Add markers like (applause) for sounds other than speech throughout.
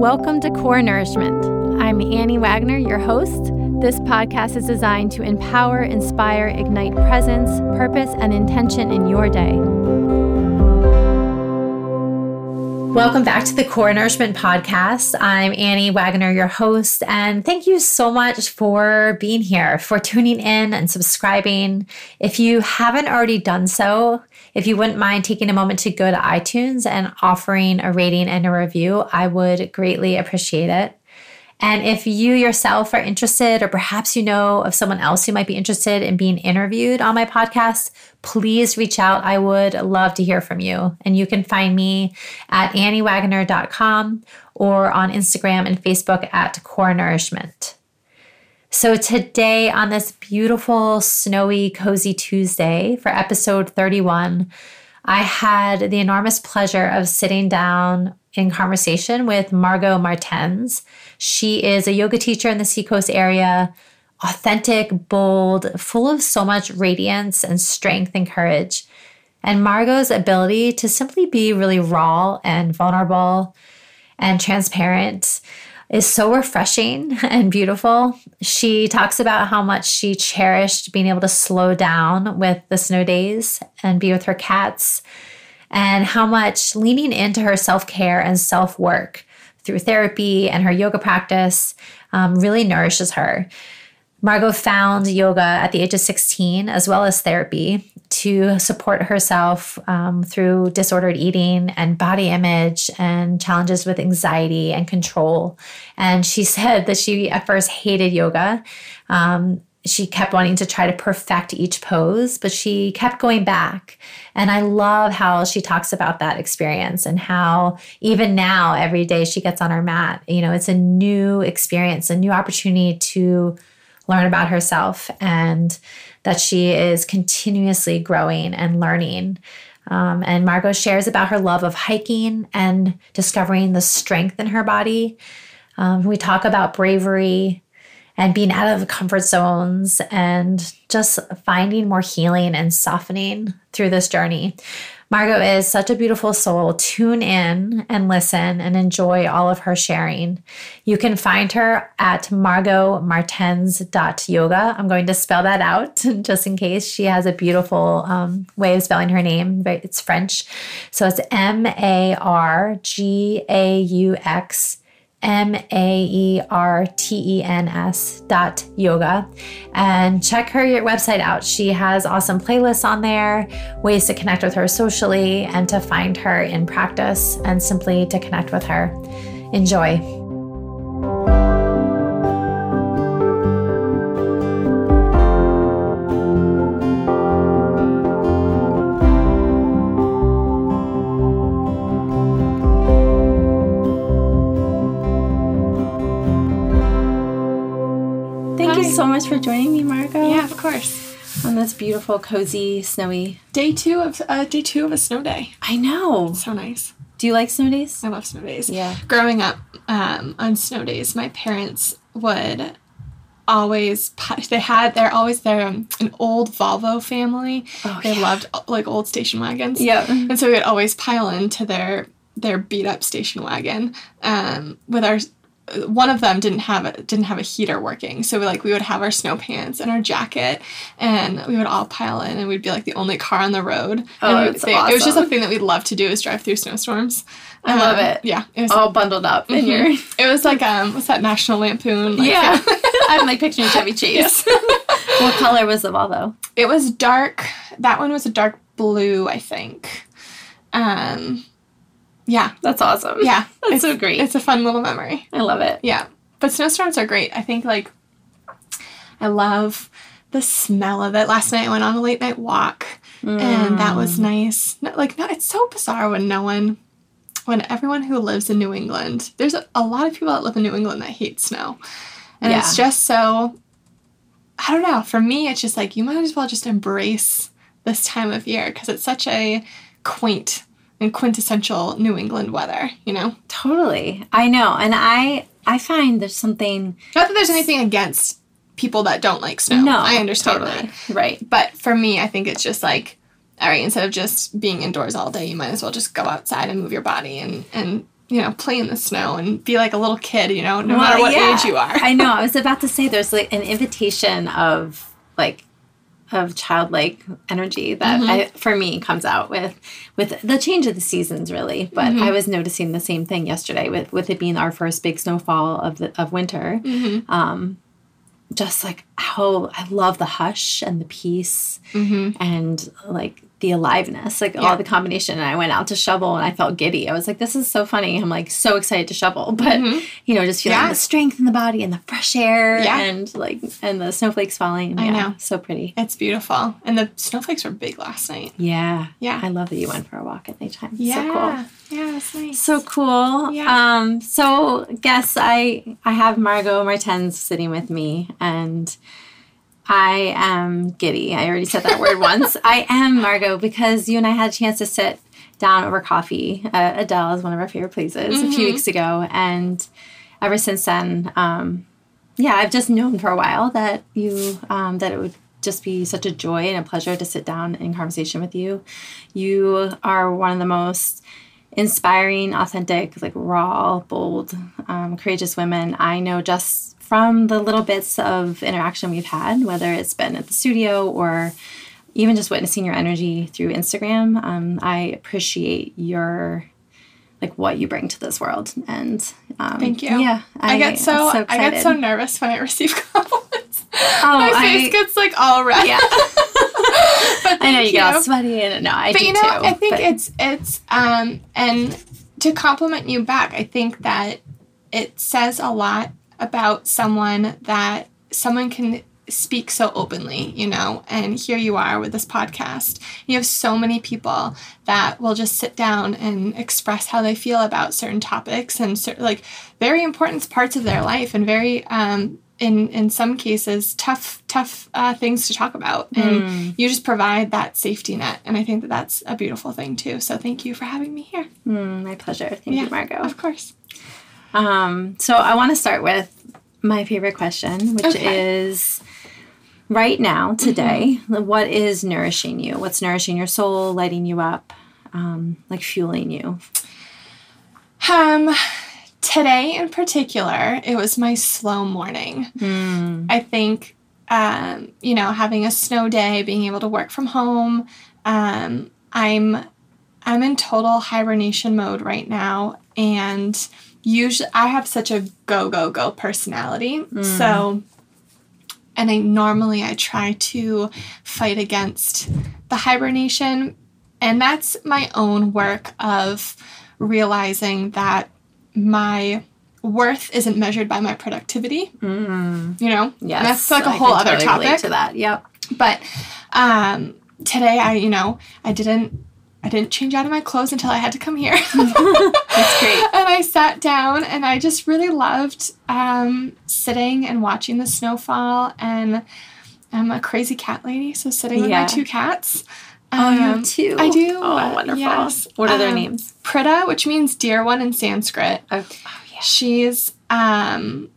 Welcome to Core Nourishment. I'm Annie Wagner, your host. This podcast is designed to empower, inspire, ignite presence, purpose, and intention in your day. Welcome back to the Core Nourishment Podcast. I'm Annie Wagner, your host, and thank you so much for being here, for tuning in and subscribing. If you haven't already done so, if you wouldn't mind taking a moment to go to iTunes and offering a rating and a review, I would greatly appreciate it. And if you yourself are interested, or perhaps you know of someone else who might be interested in being interviewed on my podcast, please reach out. I would love to hear from you. And you can find me at anniewagner.com or on Instagram and Facebook at Core Nourishment. So, today on this beautiful, snowy, cozy Tuesday for episode 31, I had the enormous pleasure of sitting down in conversation with Margaux Maertens. She is a yoga teacher in the Seacoast area, authentic, bold, full of so much radiance and strength and courage. And Margaux's ability to simply be really raw and vulnerable and transparent is so refreshing (laughs) and beautiful. She talks about how much she cherished being able to slow down with the snow days and be with her cats, and how much leaning into her self care and self work through therapy and her yoga practice um, really nourishes her. Margaux found yoga at the age of 16 as well as therapy to support herself um, through disordered eating and body image and challenges with anxiety and control. And she (laughs) said that she at first hated yoga. Um, she kept wanting to try to perfect each pose, but she kept going back. And I love how she talks about that experience and how even now, every day she gets on her mat, you know, it's a new experience, a new opportunity to learn about herself and that she is continuously growing and learning. Um, and Margaux shares about her love of hiking and discovering the strength in her body. Um, we talk about bravery and being out of the comfort zones and just finding more healing and softening through this journey. Margaux is such a beautiful soul. Tune in and listen and enjoy all of her sharing. You can find her at margauxmaertens.yoga. I'm going to spell that out (laughs) just in case she has a beautiful um, way of spelling her name. It's French. So it's M A R G A U X M A E R T E N S dot yoga and check her website out. She has awesome playlists on there, ways to connect with her socially and to find her in practice and simply to connect with her. Enjoy. This beautiful, cozy, snowy day two of uh, day two of a snow day. I know. So nice. Do you like snow days? I love snow days. Yeah. Growing up um, on snow days, my parents would always they had they're always they're um, an old Volvo family. Oh, they yeah. loved like old station wagons. Yeah. And so we would always pile into their their beat up station wagon um, with our one of them didn't have a, didn't have a heater working so we, like we would have our snow pants and our jacket and we would all pile in and we'd be like the only car on the road oh, and they, awesome. it was just something that we'd love to do is drive through snowstorms I um, love it. Yeah, it was all bundled up mm-hmm. in your. It was like um, what's that National Lampoon? Like, yeah, (laughs) I'm like picturing Chevy Chase. (laughs) what color was the ball though? It was dark. That one was a dark blue, I think. Um, yeah. That's awesome. Yeah. (laughs) That's it's, so great. It's a fun little memory. I love it. Yeah. But snowstorms are great. I think like I love the smell of it. Last night I went on a late night walk mm. and that was mm. nice. Like no, it's so bizarre when no one when everyone who lives in New England, there's a, a lot of people that live in New England that hate snow. And yeah. it's just so I don't know. For me, it's just like you might as well just embrace this time of year because it's such a quaint and quintessential New England weather, you know? Totally. I know. And I I find there's something Not that there's anything against people that don't like snow. No. I understand totally. that. Right. But for me, I think it's just like, all right, instead of just being indoors all day, you might as well just go outside and move your body and and you know, play in the snow and be like a little kid, you know, no well, matter what yeah. age you are. I know. I was about to say there's like an invitation of like of childlike energy that mm-hmm. I, for me comes out with with the change of the seasons really but mm-hmm. i was noticing the same thing yesterday with with it being our first big snowfall of the of winter mm-hmm. um just like how i love the hush and the peace mm-hmm. and like the aliveness, like yeah. all the combination. And I went out to shovel and I felt giddy. I was like, this is so funny. I'm like so excited to shovel. (laughs) But, mm-hmm. you know, just feeling yeah. the strength in the body and the fresh air yeah. and like, and the snowflakes falling. I know. So pretty. It's beautiful. And the snowflakes were big last night. Yeah. Yeah. I love that you went for a walk at nighttime. Yeah. So cool. Yeah, nice. So cool. Yeah. Um, so guess I I have Margaux Maertens sitting with me and I am giddy. I already said that word once. (laughs) I am Margaux because you and I had a chance to sit down over coffee. Uh, Adele is one of our favorite places mm-hmm. a few mm-hmm. weeks ago, and ever since then, um, yeah, I've just known for a while that you um, that it would just be such a joy and a pleasure to sit down in conversation with you. You are one of the most inspiring, authentic, like raw, bold, um, courageous women I know just from the little bits of interaction we've had, whether it's been at the studio or even just witnessing your energy through Instagram, um, I appreciate your like what you bring to this world. And um, thank you. Yeah, I, I get so, so I get so nervous when I receive (laughs) compliments. Oh, My face I, gets like all red. Yeah. (laughs) I know you, you, get all sweaty and no, I but do you know, too. I think but. it's it's um and to compliment you back, I think that it says a lot about someone that someone can speak so openly, you know, and here you are with this podcast. You have so many people that will just sit down and express how they feel about certain topics and like very important parts of their life and very um, in in some cases tough tough uh, things to talk about. And mm. you just provide that safety net. And i think that that's a beautiful thing too. So thank you for having me here. Mm, my pleasure. Thank yeah, you margaux of course um, so I want to start with my favorite question, which okay. is right now, today, mm-hmm. what is nourishing you? What's nourishing your soul, lighting you up, um, like fueling you? Um, today in particular, it was my slow morning. Mm. I think, um, you know, having a snow day, being able to work from home, um, I'm I'm in total hibernation mode right now, and usually I have such a go go go personality. Mm. So and I normally I try to fight against the hibernation and that's my own work of realizing that my worth isn't measured by my productivity. Mm. You know? Yes. that's like a I whole other totally topic. to that. Yep. But um today I, you know, I didn't I didn't change out of my clothes until I had to come here. (laughs) That's great. (laughs) and I sat down and I just really loved um, sitting and watching the snowfall. And I'm a crazy cat lady, so sitting yeah. with my two cats. Um, oh, you have um, two? I do. Oh, wonderful. Yes. What are their um, names? Prita, which means dear one in Sanskrit. Oh, oh yeah. She's um,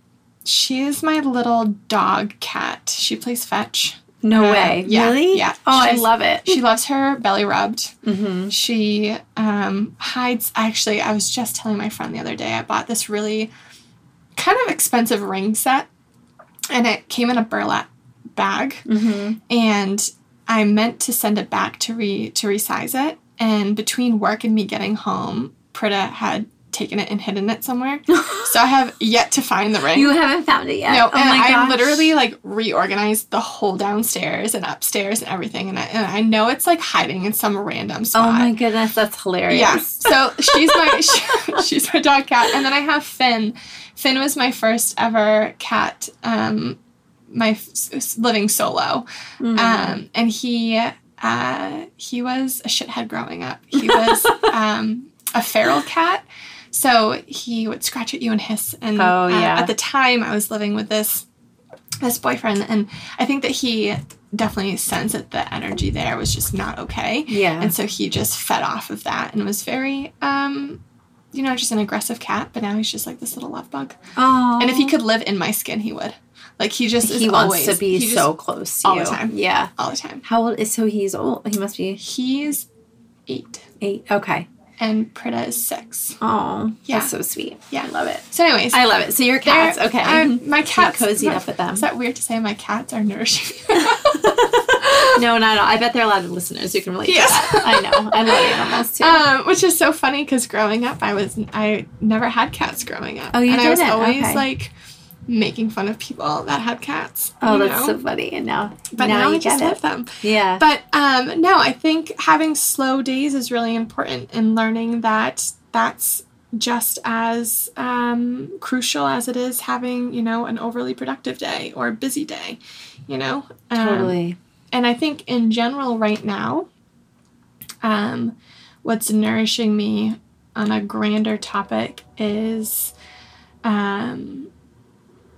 she is my little dog cat. She plays fetch. No uh, way. Yeah, really? Yeah. Oh, She's, I love it. She loves her belly rubbed. Mm-hmm. She um, hides. Actually, I was just telling my friend the other day, I bought this really kind of expensive ring set, and it came in a burlap bag. Mm-hmm. And I meant to send it back to re to resize it. And between work and me getting home, Prita had taken it and hidden it somewhere. (laughs) so I have yet to find the ring. You haven't found it yet. No, oh and I literally like reorganized the whole downstairs and upstairs and everything, and I, and I know it's like hiding in some random spot. Oh my goodness, that's hilarious. Yeah. So (laughs) she's my she, (laughs) she's my dog cat, and then I have Finn. Finn was my first ever cat. Um, my f- living solo, mm-hmm. um, and he uh, he was a shithead growing up. He was um, a feral cat. So he would scratch at you and hiss. And oh, yeah. Uh, at the time, I was living with this this boyfriend, and I think that he definitely sensed that the energy there was just not okay. Yeah. And so he just fed off of that and was very, um, you know, just an aggressive cat. But now he's just like this little love bug. Oh. And if he could live in my skin, he would. Like he just he wants always, to be so close to all you. the time. Yeah, all the time. How old is so he's old? He must be. He's eight. Eight. Okay. And Prita is six. Oh, Yeah. that's so sweet. Yeah. I love it. So, anyways, I love it. So your cats, okay. I'm- (laughs) my cats cozied my- up with them. Is that weird to say? My cats are nourishing. (laughs) no, not at all. I bet there are a lot of listeners who can relate Yes. to that. I know. I love animals too. (laughs) um, which is so funny because growing up, I was I never had cats growing up. Oh, you and I was didn't? always Okay. like making fun of people that had cats. oh, that's know? so funny. And now, But now, now, you I just get love it. them. Yeah. But um, no, I think having slow days is really important and learning that that's just as um, crucial as it is having, you know, an overly productive day or a busy day, you know? Um, totally. and I think in general, right now, um, what's nourishing me on a grander topic is um,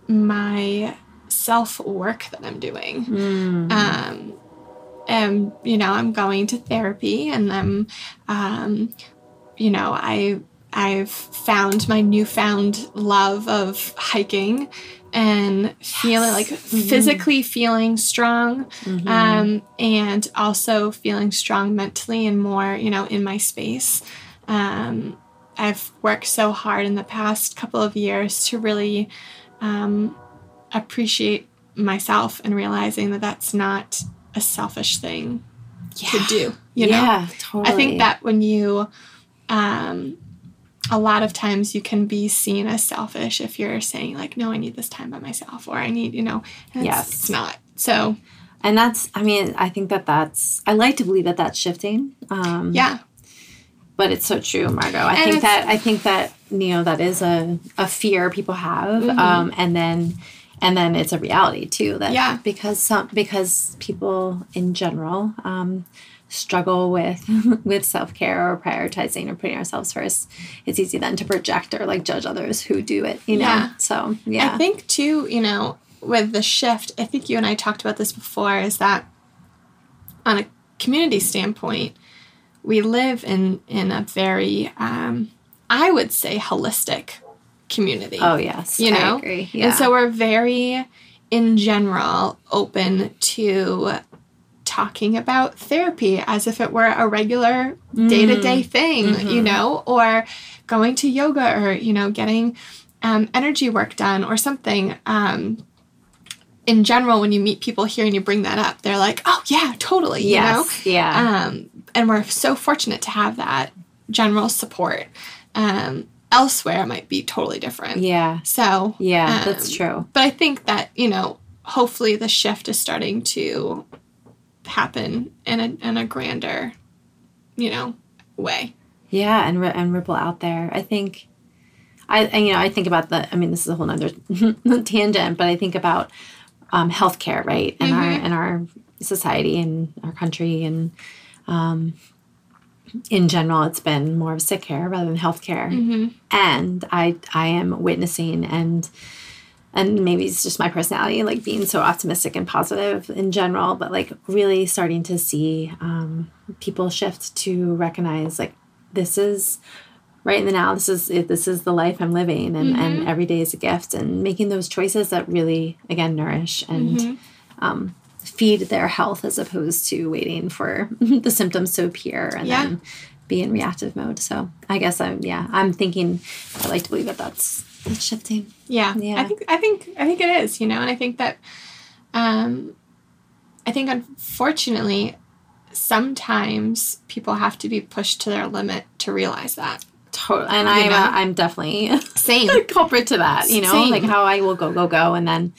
my self work that I'm doing. Mm. Um, and you know, I'm going to therapy, and I'm, um, you know, I I've found my newfound love of hiking and feeling like physically feeling strong Mhm. um, and also feeling strong mentally and more, you know, in my space. Um, I've worked so hard in the past couple of years to really um, appreciate myself and realizing that that's not a selfish thing to do. You know, yeah, totally. I think that when you, um, a lot of times you can be seen as selfish if you're saying like, no, I need this time by myself, or I need, you know, and it's, Yes. it's not. So and that's, I mean, I think that that's, I like to believe that that's shifting. Um, yeah, but it's so true, Margaux. I And think that, I think that, you know, that is a, a fear people have. Mm-hmm. Um, and then, and then it's a reality too that Yeah. because some because people in general um, struggle with (laughs) with self care or prioritizing or putting ourselves first, it's easy then to project or like judge others who do it. You know, Yeah. so yeah, I think too, you know, with the shift, I think you and I talked about this before, is that on a community standpoint, we live in in a very, um, I would say, holistic community. oh yes, you know? I agree. Yeah. And so we're very, in general, open to talking about therapy as if it were a regular day to day thing, you know, or going to yoga or, you know, getting um, energy work done or something. Um, in general, when you meet people here and you bring that up, they're like, oh, yeah, totally, you know? yes, yeah, Um, and we're so fortunate to have that general support. Um, elsewhere, it might be totally different. yeah, So, yeah. that's um, true. but I think that, you know, hopefully the shift is starting to happen in a, in a grander, you know, way. Yeah, and ri- and ripple out there. I think, I and, you know I think about the. I mean, this is a whole nother (laughs) tangent, but I think about um, healthcare, right, in our in our society and our country, and um, in general, it's been more of sick care rather than healthcare. And I I am witnessing and and maybe it's just my personality, like being so optimistic and positive in general, but like really starting to see um, people shift to recognize like this is right in the now. This is this is the life I'm living, and and every day is a gift, and making those choices that really again nourish and um, feed their health as opposed to waiting for (laughs) the symptoms to appear and Yeah. then be in reactive mode. So I guess I'm yeah I'm thinking I like to believe that that's that's shifting. Yeah. Yeah. I think I think I think it is, you know, and I think that um I think unfortunately sometimes people have to be pushed to their limit to realize that. Totally, and I'm uh, I'm definitely Same. (laughs) culprit to that. You know, Same. like how I will go go go, and then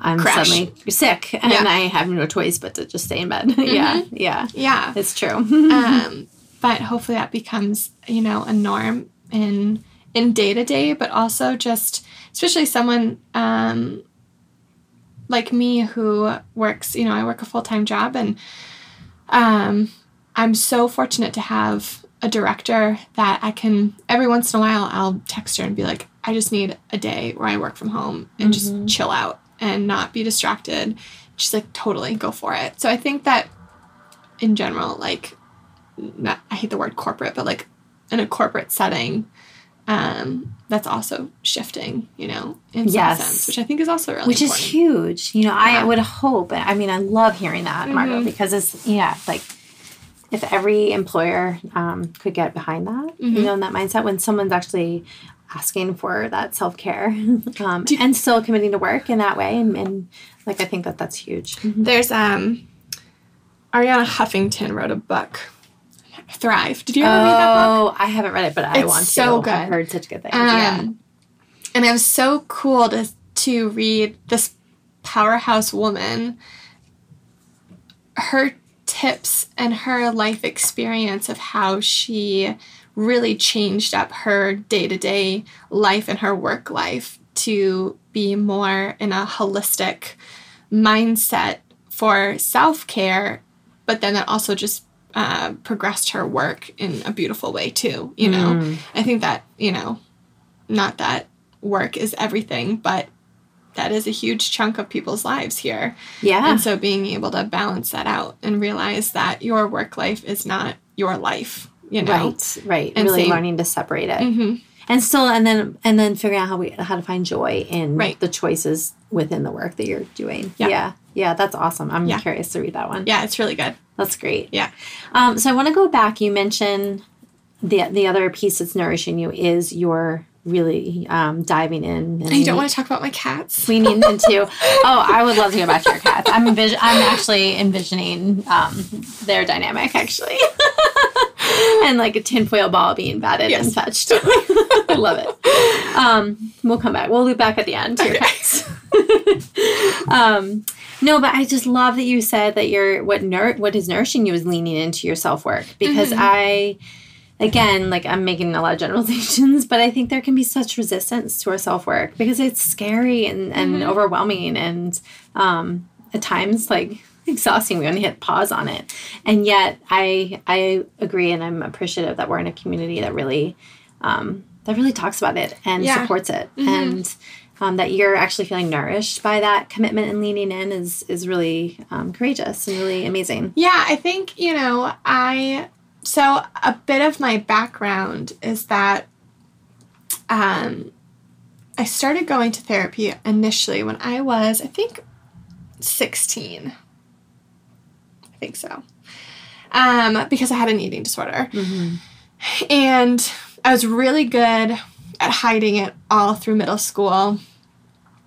I'm Crash. suddenly sick, and Yeah. I have no choice but to just stay in bed. (laughs) yeah, yeah, yeah. it's true. um, (laughs) but hopefully that becomes you know a norm in in day to day, but also just especially someone um, like me who works. You know, I work a full time job, and um, I'm so fortunate to have a director that I can every once in a while I'll text her and be like, I just need a day where I work from home and just chill out and not be distracted. She's like, totally go for it. So I think that in general, like not I hate the word corporate, but like in a corporate setting, um, that's also shifting, you know, in some sense, which I think is also really Which is huge. You know, I would hope. I mean, I love hearing that, Margaux, Mhm. because it's yeah, like if every employer um, could get behind that, Mm-hmm. you know, in that mindset when someone's actually asking for that self care (laughs) um, and still committing to work in that way, and, and like I think that that's huge. There's um Arianna Huffington wrote a book. Thrive. Did you ever read that book? Oh, I haven't read it, but I It's want to. so good. I've good. heard such good things. Um, yeah. And it was so cool to to read this powerhouse woman her tips and her life experience of how she really changed up her day-to-day life and her work life to be more in a holistic mindset for self-care but then that also just uh, progressed her work in a beautiful way too you know i think that you know not that work is everything, but that is a huge chunk of people's lives here. Yeah. And so being able to balance that out and realize that your work life is not your life, you know. Right, right. And really same- learning to separate it, Mhm. and still, and then and then figuring out how we how to find joy in Right. the choices within the work that you're doing. Yeah. yeah, yeah. That's awesome. I'm Yeah. curious to read that one. Yeah, it's really good. That's great. Yeah. Um, so I want to go back. You mentioned the the other piece that's nourishing you is your really um, diving in. And You don't want to talk about my cats? leaning into. (laughs) oh, I would love to go back to your cats. I'm envis- I'm actually envisioning um, their dynamic actually, (laughs) and like a tinfoil ball being batted Yes. and touched. (laughs) I love it. Um, we'll come back. We'll loop back at the end to your cats. um, no, but I just love that you said that you're what nour- what is nourishing you is leaning into your self work because I again, like I'm making a lot of generalizations, (laughs) but I think there can be such resistance to our self work because it's scary and, and overwhelming and um, at times like exhausting. We only hit pause on it. And yet I I agree and I'm appreciative that we're in a community that really um, that really talks about it and Yeah. supports it. And um, that you're actually feeling nourished by that commitment and leaning in is is really um, courageous and really amazing. Yeah, I think, you know, I so a bit of my background is that um I started going to therapy initially when I was I think 16. I think so. Um because I had an eating disorder. And I was really good at hiding it all through middle school.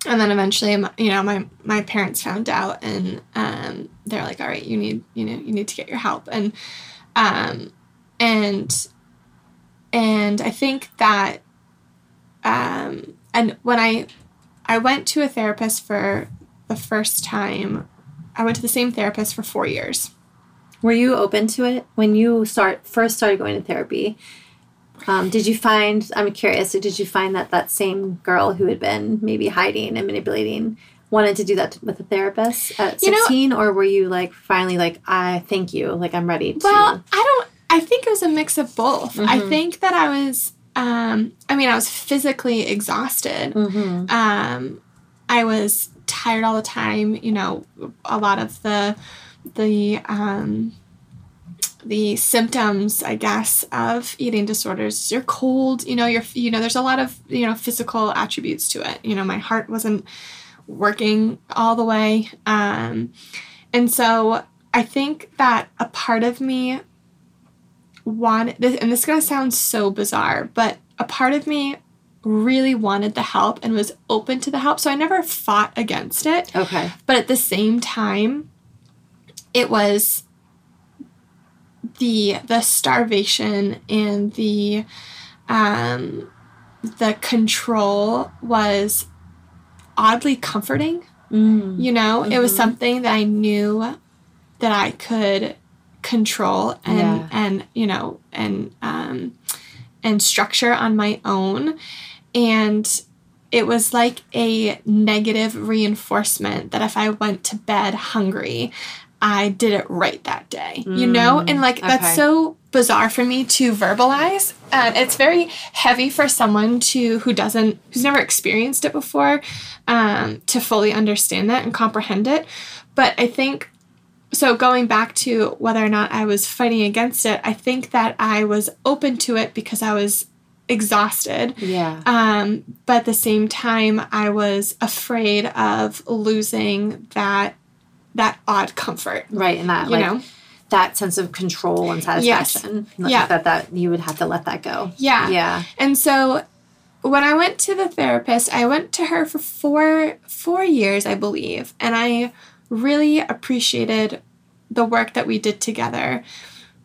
And then eventually, you know, my my parents found out, and um, they're like, "All right, you need, you know, you need to get your help." And um, and and I think that um, and when I I went to a therapist for the first time, I went to the same therapist for four years. Were you open to it when you start first started going to therapy? Um, did you find? I'm curious. Did you find that that same girl who had been maybe hiding and manipulating wanted to do that with a therapist at You know- 16, or were you like finally like I thank you, like I'm ready to? Well, I don't. I think it was a mix of both. I Mhm. think that I was. Um, I mean, I was physically exhausted. Mhm. Um, I was tired all the time. You know, a lot of the the um, the symptoms, I guess, of eating disorders. You're cold. You know, you're you know. There's a lot of you know physical attributes to it. You know, my heart wasn't working all the way, um, and so I think that a part of me wanted, this, and this is gonna sound so bizarre, but a part of me really wanted the help and was open to the help. So I never fought against it. Okay. But at the same time, it was the the starvation and the um the control was oddly comforting. Mm. You know, it was Mhm. something that I knew that I could control and Yeah. and you know and um and structure on my own and it was like a negative reinforcement that if I went to bed hungry, I did it right that day. You know? Mm, And like that's okay. so bizarre for me to verbalize. And it's very heavy for someone to who doesn't who's never experienced it before um, to fully understand that and comprehend it. But I think so going back to whether or not I was fighting against it, I think that I was open to it because I was exhausted. Yeah. Um, but at the same time, I was afraid of losing that that odd comfort. Right. And that You like know, that sense of control and satisfaction. Like Yeah. That that you would have to let that go. Yeah. Yeah. And so when I went to the therapist, I went to her for four four years, I believe, and I really appreciated the work that we did together.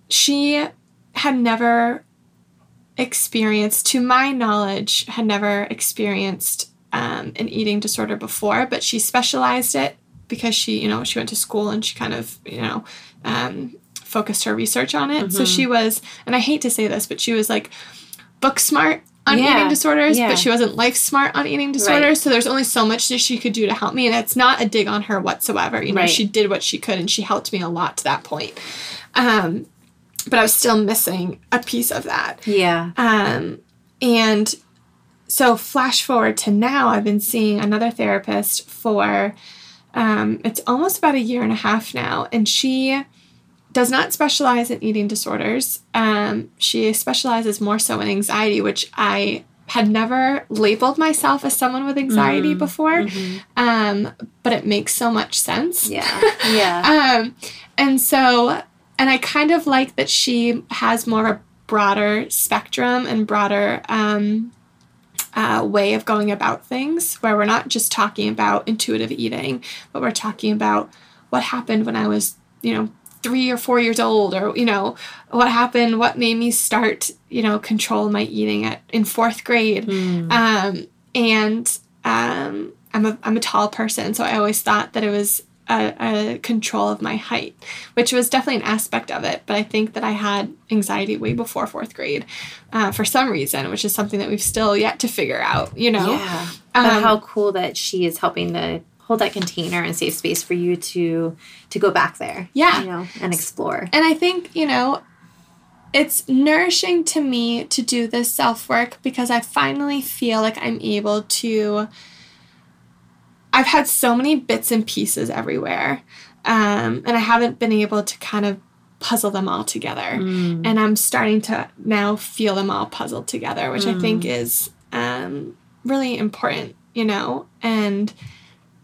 She had never experienced, to my knowledge, had never experienced um, an eating disorder before, but she specialized it because she, you know, she went to school and she kind of, you know, um, focused her research on it. So Mhm. she was, and I hate to say this, but she was like book smart on Yeah, eating disorders, yeah. but she wasn't life smart on eating disorders. So there's only so much that she could do to help me. And it's not a dig on her whatsoever. You know, Right. she did what she could and she helped me a lot to that point. Um, but I was still missing a piece of that. Yeah. Um, and so flash forward to now, I've been seeing another therapist for um, it's almost about a year and a half now, and she does not specialize in eating disorders. Um, she specializes more so in anxiety, which I had never labeled myself as someone with anxiety Mm, before, Mhm. um, but it makes so much sense. Yeah. (laughs) Yeah. Um, and so, and I kind of like that she has more of a broader spectrum and broader um, uh, way of going about things, where we're not just talking about intuitive eating, but we're talking about what happened when I was, you know, three or four years old, or you know, what happened, what made me start, you know, control my eating at in fourth grade, Mm. um, and um, I'm a I'm a tall person, so I always thought that it was a, a control of my height, which was definitely an aspect of it. But I think that I had anxiety way before fourth grade, uh, for some reason, which is something that we've still yet to figure out. You know, Yeah. Um, how cool that she is helping to hold that container and safe space for you to to go back there. Yeah. You know, and explore. And I think, you know, it's nourishing to me to do this self work because I finally feel like I'm able to. I've had so many bits and pieces everywhere, um, and I haven't been able to kind of puzzle them all together. Mm. And I'm starting to now feel them all puzzled together, which I think is um, really important, you know? And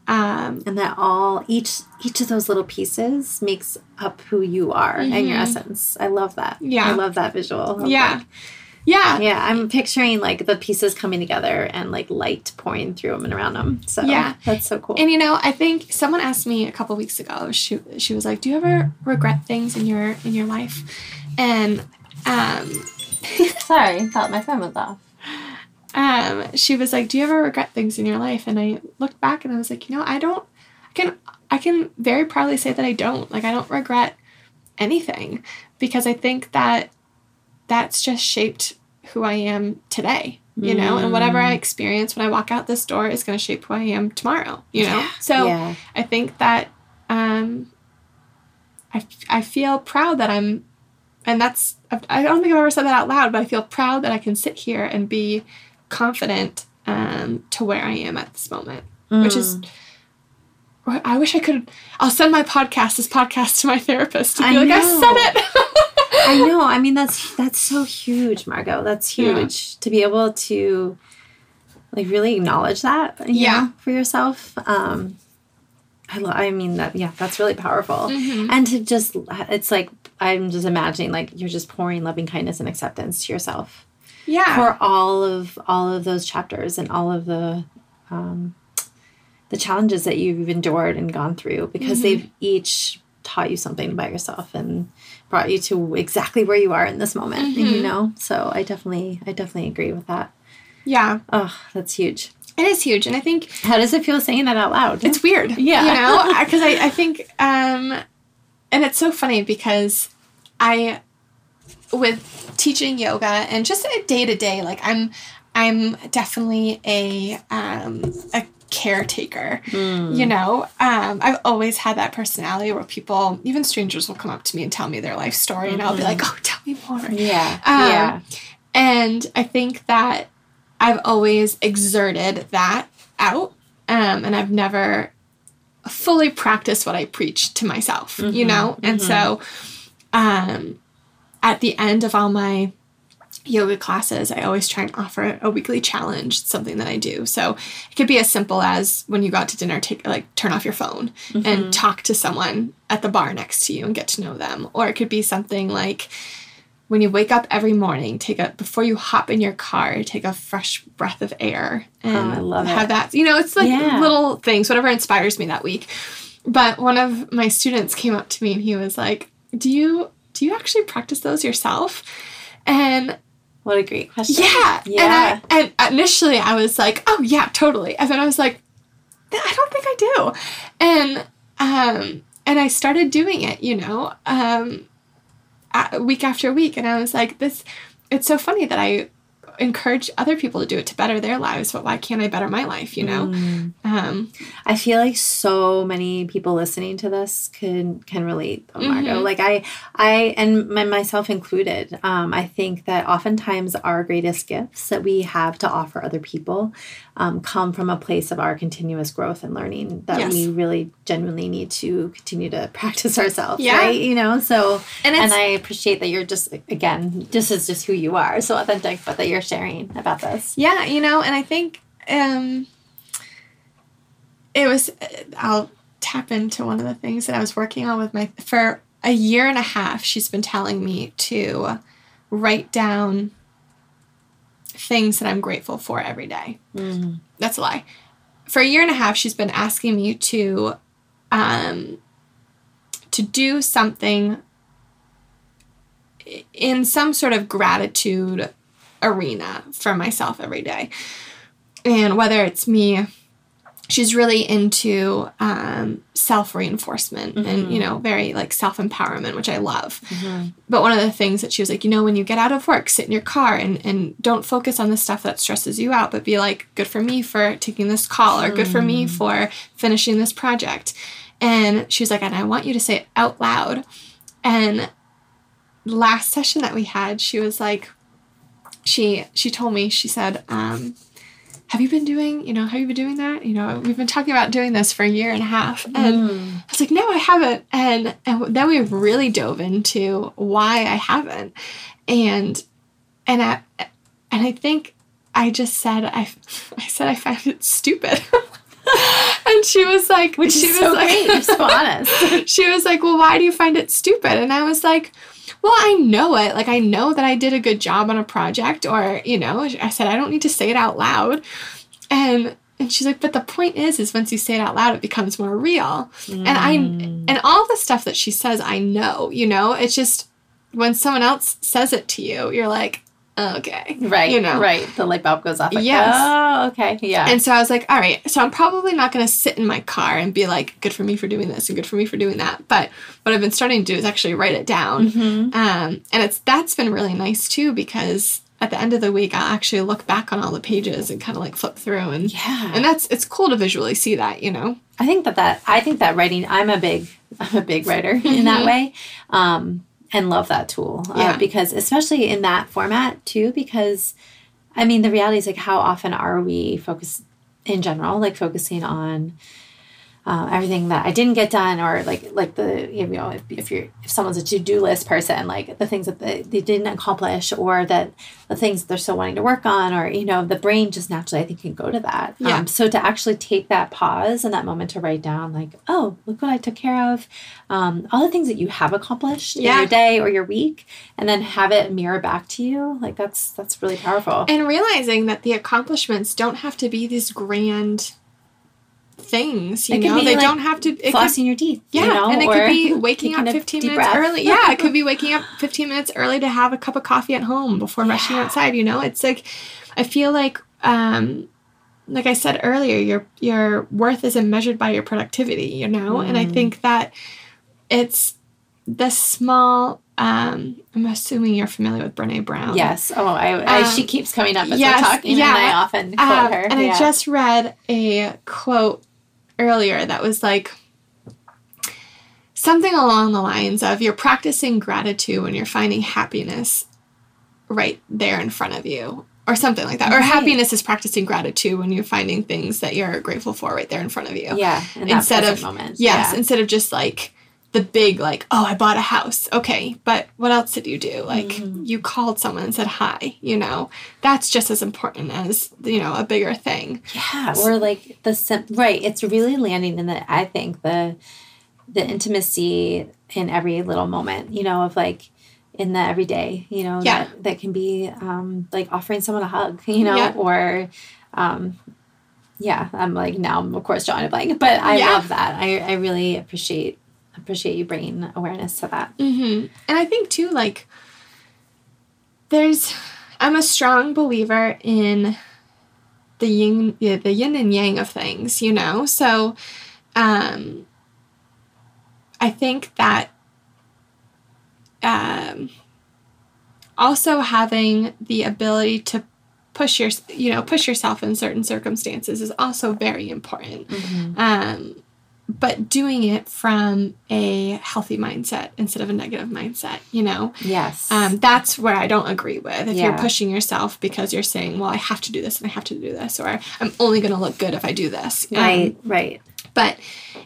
um, and that all each each of those little pieces makes up who you are and your Mhm. essence. I love that. Yeah. I love that visual. of, yeah. like- Yeah. yeah, I'm picturing like the pieces coming together and like light pouring through them and around them. So Yeah. that's so cool. And you know, I think someone asked me a couple weeks ago. She she was like, "Do you ever regret things in your in your life?" And um, (laughs) Sorry, thought my phone was off. Um, she was like, "Do you ever regret things in your life?" And I looked back and I was like, "You know, I don't. I can I can very proudly say that I don't. Like, I don't regret anything because I think that that's just shaped who I am today." You know, and whatever I experience when I walk out this door is going to shape who I am tomorrow. You know, so yeah. I think that um, I, I feel proud that I'm, and that's, I don't think I've ever said that out loud, but I feel proud that I can sit here and be confident um, to where I am at this moment, which is, Mm. I wish I could, I'll send my podcast, this podcast to my therapist to be I like, I know. said it. (laughs) I know. I mean, that's that's so huge, Margaux. That's Yeah. huge to be able to like really acknowledge that. you Yeah. know, for yourself. Um, I lo- I mean that. Yeah, that's really powerful. Mhm. And to just, it's like I'm just imagining like you're just pouring loving kindness and acceptance to yourself Yeah. for all of all of those chapters and all of the um, the challenges that you've endured and gone through because Mhm. they've each taught you something about yourself and brought you to exactly where you are in this moment you Mhm. know so i definitely i definitely agree with that yeah. oh that's huge It is huge. And I think how does it feel saying that out loud it's weird. Yeah. You know, (laughs) because I, I think, um, and it's so funny because I, with teaching yoga and just a day to day, like I'm, I'm definitely a, um, a caretaker. Mm. You know, um, I've always had that personality where people, even strangers, will come up to me and tell me their life story, and I'll be like, "Oh, tell me more." yeah Um, yeah And I think that I've always exerted that out. Um, and I've never fully practiced what I preach to myself, you Mhm, know? And mhm. so um, at the end of all my yoga classes, I always try and offer a weekly challenge, something that I do. So it could be as simple as when you go out to dinner, take like turn off your phone Mm-hmm. and talk to someone at the bar next to you and get to know them. Or it could be something like when you wake up every morning, take a before you hop in your car, take a fresh breath of air and Oh, I love have it. that. You know, it's like Yeah. little things, whatever inspires me that week. But one of my students came up to me and he was like, "Do you do you actually practice those yourself?" And What a great question. yeah. Yeah. And, I, and initially I was like, oh, yeah, totally. And then I was like, I don't think I do. And, um, and I started doing it, you know, um, week after week. And I was like, this, it's so funny that I encourage other people to do it to better their lives, but why can't I better my life, you know? Mm. Um, I feel like so many people listening to this can can relate, though, Margaux. Mhm. Like I, I, and my, myself included. Um, I think that oftentimes our greatest gifts that we have to offer other people um, come from a place of our continuous growth and learning that Yes. we really genuinely need to continue to (laughs) practice ourselves. Yeah. Right? You know. So, And and, I appreciate that you're just again, this is just who you are, so authentic, but that you're sharing about this. Yeah, you know, and I think um, it was. I'll tap into one of the things that I was working on with my for a year and a half. She's been telling me to write down things that I'm grateful for every day. Mm. That's a lie. For a year and a half, she's been asking me to um, to do something in some sort of gratitude arena for myself every day. And whether it's me, she's really into um, self reinforcement and, you know, very like self empowerment, which I love. But one of the things that she was like, you know, when you get out of work, sit in your car and, and don't focus on the stuff that stresses you out, but be like, good for me for taking this call or good for me for finishing this project. And she was like, and I want you to say it out loud. And last session that we had, she was like, she she told me, she said, um, have you been doing, you know, have you been doing that? You know, we've been talking about doing this for a year and a half. And mm. I was like, no, I haven't. And, and then we really dove into why I haven't. And, and I, and I think I just said, I, (laughs) I said, I find it stupid. (laughs) and she was like, Which she is so great. You're so honest. (laughs) she was like, Well, why do you find it stupid? And I was like, Well, I know it. Like, I know that I did a good job on a project, or, you know, I said, I don't need to say it out loud. And, and she's like, but the point is, is once you say it out loud, it becomes more real. And I, mm. and all the stuff that she says, I know, you know, it's just when someone else says it to you, you're like, okay. Right. You know? Right. The light bulb goes off. Like, Yes. Oh, okay. Yeah. And so I was like, all right, so I'm probably not going to sit in my car and be like, good for me for doing this and good for me for doing that. But what I've been starting to do is actually write it down. Mm-hmm. Um, and it's that's been really nice too because at the end of the week, I'll actually look back on all the pages and kind of like flip through and yeah. and that's it's cool to visually see that, you know. I think that that I think that writing. I'm a big I'm a big writer in that Mhm. way, um, and love that tool. uh, because especially in that format too. Because I mean, the reality is like, how often are we focused in general, like focusing on uh, everything that I didn't get done, or like like the you know if, if you're if someone's a to do list person, like the things that they, they didn't accomplish, or that the things that they're still wanting to work on, or you know the brain just naturally I think can go to that. Yeah. Um, so to actually take that pause and that moment to write down, like, oh, look what I took care of, um, all the things that you have accomplished in your day or your week, and then have it mirror back to you, like that's that's really powerful. And realizing that the accomplishments don't have to be these grand things, you could know. be, They like, don't have to it could Flossing your teeth, Yeah, you know, and it or could be waking up 15 minutes breath. early. Yeah, it could be (laughs) waking up 15 minutes early to have a cup of coffee at home before rushing outside, you know? It's like I feel like um like I said earlier, your your worth isn't measured by your productivity, you know? And I Mm. think that it's the small um I'm assuming you're familiar with Brene Brown. Yes. Oh, I, I Um, she keeps coming up as yes, we're talking, yeah. and I often quote Um, her. And yeah. I just read a quote earlier that was like something along the lines of you're practicing gratitude when you're finding happiness right there in front of you. Or something like that. Or happiness is practicing gratitude when you're finding things that you're grateful for right there in front of you. yeah, in instead of- moment. Yes, Yeah. instead of just like the big like oh i bought a house okay but what else did you do like mm-hmm. you called someone and said hi you know that's just as important as you know a bigger thing yeah or like the sim- right it's really landing in the i think the the intimacy in every little moment you know of like in the everyday you know yeah. that, that can be um like offering someone a hug (laughs) you know yeah. or um yeah i'm like now i'm of course drawing a blank but i yeah. love that i i really appreciate appreciate you bringing awareness to that. Mm-hmm. And I think too, like, there's, I'm a strong believer in the yin, yeah, the yin and yang of things, you know. So, um, I think that, um, also having the ability to push your you know push yourself in certain circumstances is also very important mm-hmm. um but doing it from a healthy mindset instead of a negative mindset, you know? Yes. Um, that's where I don't agree with. If yeah. you're pushing yourself because you're saying, well, I have to do this and I have to do this, or I'm only going to look good if I do this. Right, um, right. But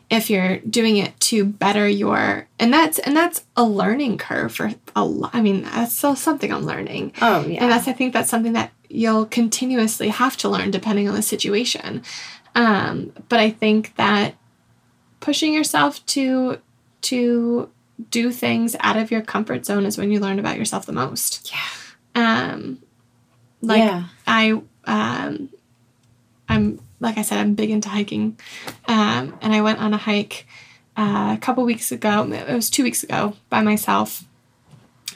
if you're doing it to better your, and that's, and that's a learning curve for a lot. I mean, that's still something I'm learning. Oh, yeah. And that's, I think that's something that you'll continuously have to learn depending on the situation. Um, but I think that pushing yourself to to do things out of your comfort zone is when you learn about yourself the most. Yeah. Um like yeah. I um I'm like I said I'm big into hiking. Um and I went on a hike uh, a couple weeks ago. It was 2 weeks ago by myself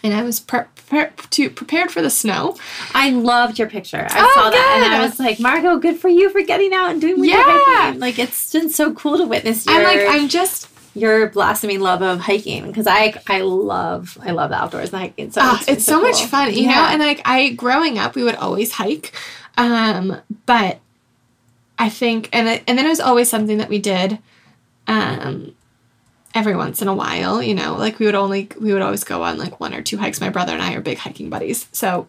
and I was pre- pre- to, prepared for the snow. I loved your picture. I oh, saw good. that, and then I was like, Margaux, good for you for getting out and doing winter yeah. hiking. Like it's been so cool to witness. Your, I'm like, I'm just your blossoming love of hiking because I I love I love the outdoors and hiking. So oh, it's, it's, so, so cool. much fun, you yeah. know. And like I growing up, we would always hike, um, but I think and it, and then it was always something that we did. Um, every once in a while, you know, like we would only we would always go on like one or two hikes. My brother and I are big hiking buddies. So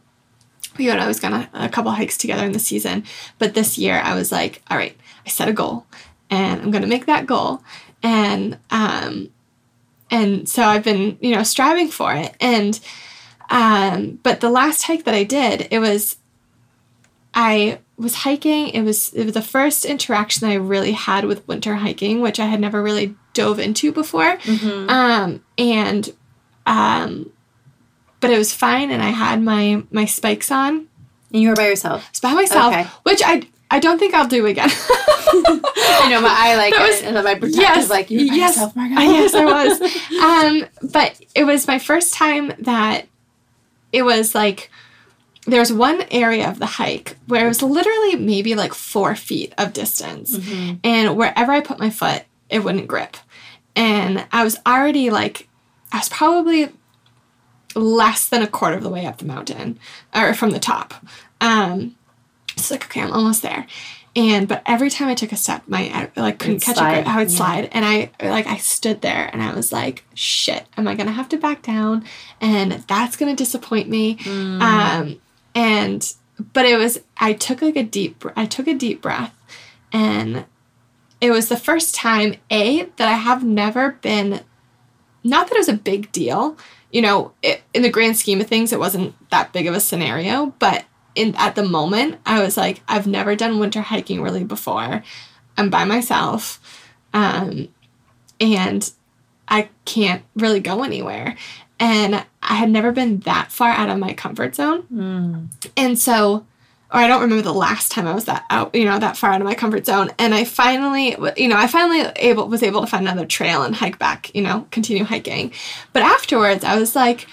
we would always go on a, a couple hikes together in the season. But this year I was like, all right, I set a goal and I'm gonna make that goal. And um and so I've been, you know, striving for it. And um, but the last hike that I did, it was I was hiking. It was it was the first interaction that I really had with winter hiking, which I had never really dove into before. Mm-hmm. Um, and um, but it was fine, and I had my my spikes on. And you were by yourself. It's by myself, okay. which I I don't think I'll do again. (laughs) I know, but I like was, it, and my protective yes, like you yes, yourself, Margaux. Uh, (laughs) yes, I was. (laughs) um, but it was my first time that it was like there's one area of the hike where it was literally maybe like four feet of distance, mm-hmm. and wherever I put my foot, it wouldn't grip. And I was already like, I was probably less than a quarter of the way up the mountain or from the top. Um, it's like, okay, I'm almost there. And but every time I took a step, my I, like couldn't It'd catch slide. it. I would yeah. slide, and I like I stood there, and I was like, "Shit, am I gonna have to back down?" And that's gonna disappoint me. Mm. Um, and but it was I took like a deep I took a deep breath, and it was the first time, A, that I have never been, not that it was a big deal, you know, it, in the grand scheme of things, it wasn't that big of a scenario, but in at the moment, I was like, I've never done winter hiking really before. I'm by myself. Um, and I can't really go anywhere. And I had never been that far out of my comfort zone. Mm. And so or I don't remember the last time I was that out, you know, that far out of my comfort zone. And I finally, you know, I finally able was able to find another trail and hike back, you know, continue hiking. But afterwards, I was like,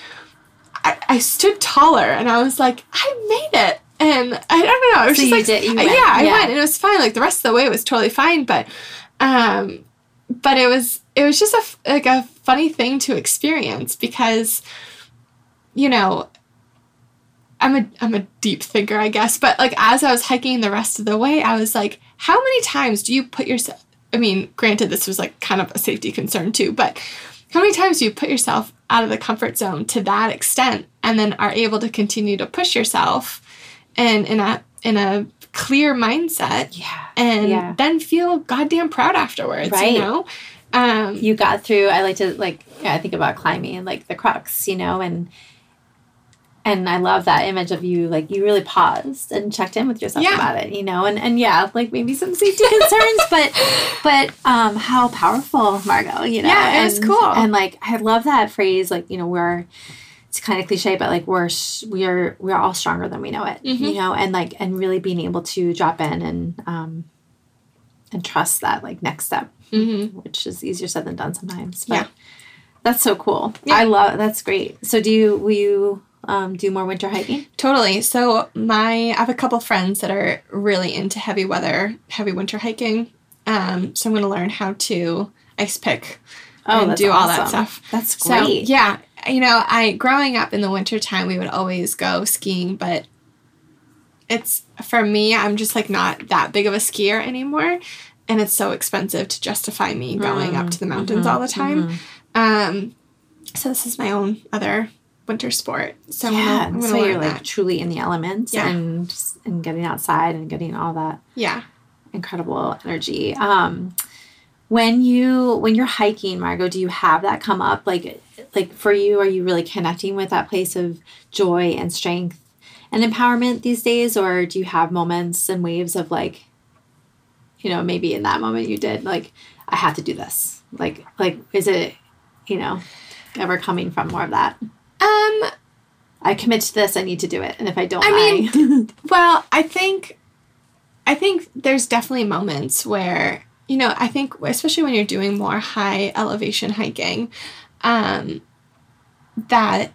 I, I stood taller and I was like, I made it. And I, don't know. I was so just like, did, yeah, yeah, I went and it was fine. Like the rest of the way it was totally fine. But, um, but it was, it was just a, like a funny thing to experience because, you know, I'm a I'm a deep thinker, I guess. But like as I was hiking the rest of the way, I was like, how many times do you put yourself I mean, granted this was like kind of a safety concern too, but how many times do you put yourself out of the comfort zone to that extent and then are able to continue to push yourself and in a in a clear mindset yeah and yeah. then feel goddamn proud afterwards, right. you know? Um, you got through. I like to like yeah, I think about climbing and like the crux, you know, and and I love that image of you like you really paused and checked in with yourself Yeah. about it, you know, and and yeah, like maybe some safety (laughs) concerns, but but um how powerful, Margaux, you know, Yeah, it was cool. and like I love that phrase, like you know, we're it's kind of cliche, but like we're sh- we are we are all stronger than we know it, Mm-hmm. you know, and like and really being able to drop in and um and trust that like next step, mhm. which is easier said than done sometimes. But Yeah. that's so cool. Yeah. I love that's great. So do you will you um, do more winter hiking? Totally. So my I have a couple friends that are really into heavy weather, heavy winter hiking. Um, so I'm going to learn how to ice pick and do all that stuff. Oh, That's So yeah, you know, I growing up in the wintertime, we would always go skiing, but it's for me, I'm just like not that big of a skier anymore, and it's so expensive to justify me going up to the mountains Mm-hmm. all the time. Um, so this is my own other winter sport. So yeah, I'm so you're like that. truly in the elements Yeah. and and getting outside and getting all that Yeah. incredible energy. Um, when you when you're hiking, Margaux, do you have that come up? Like like for you, are you really connecting with that place of joy and strength and empowerment these days, or do you have moments and waves of like, you know, maybe in that moment you did like, I have to do this. Like like is it, you know, ever coming from more of that? Um. I commit to this. I need to do it, and if I don't, I mean, I- (laughs) Well, I think, I think there's definitely moments where you know I think especially when you're doing more high elevation hiking, um, that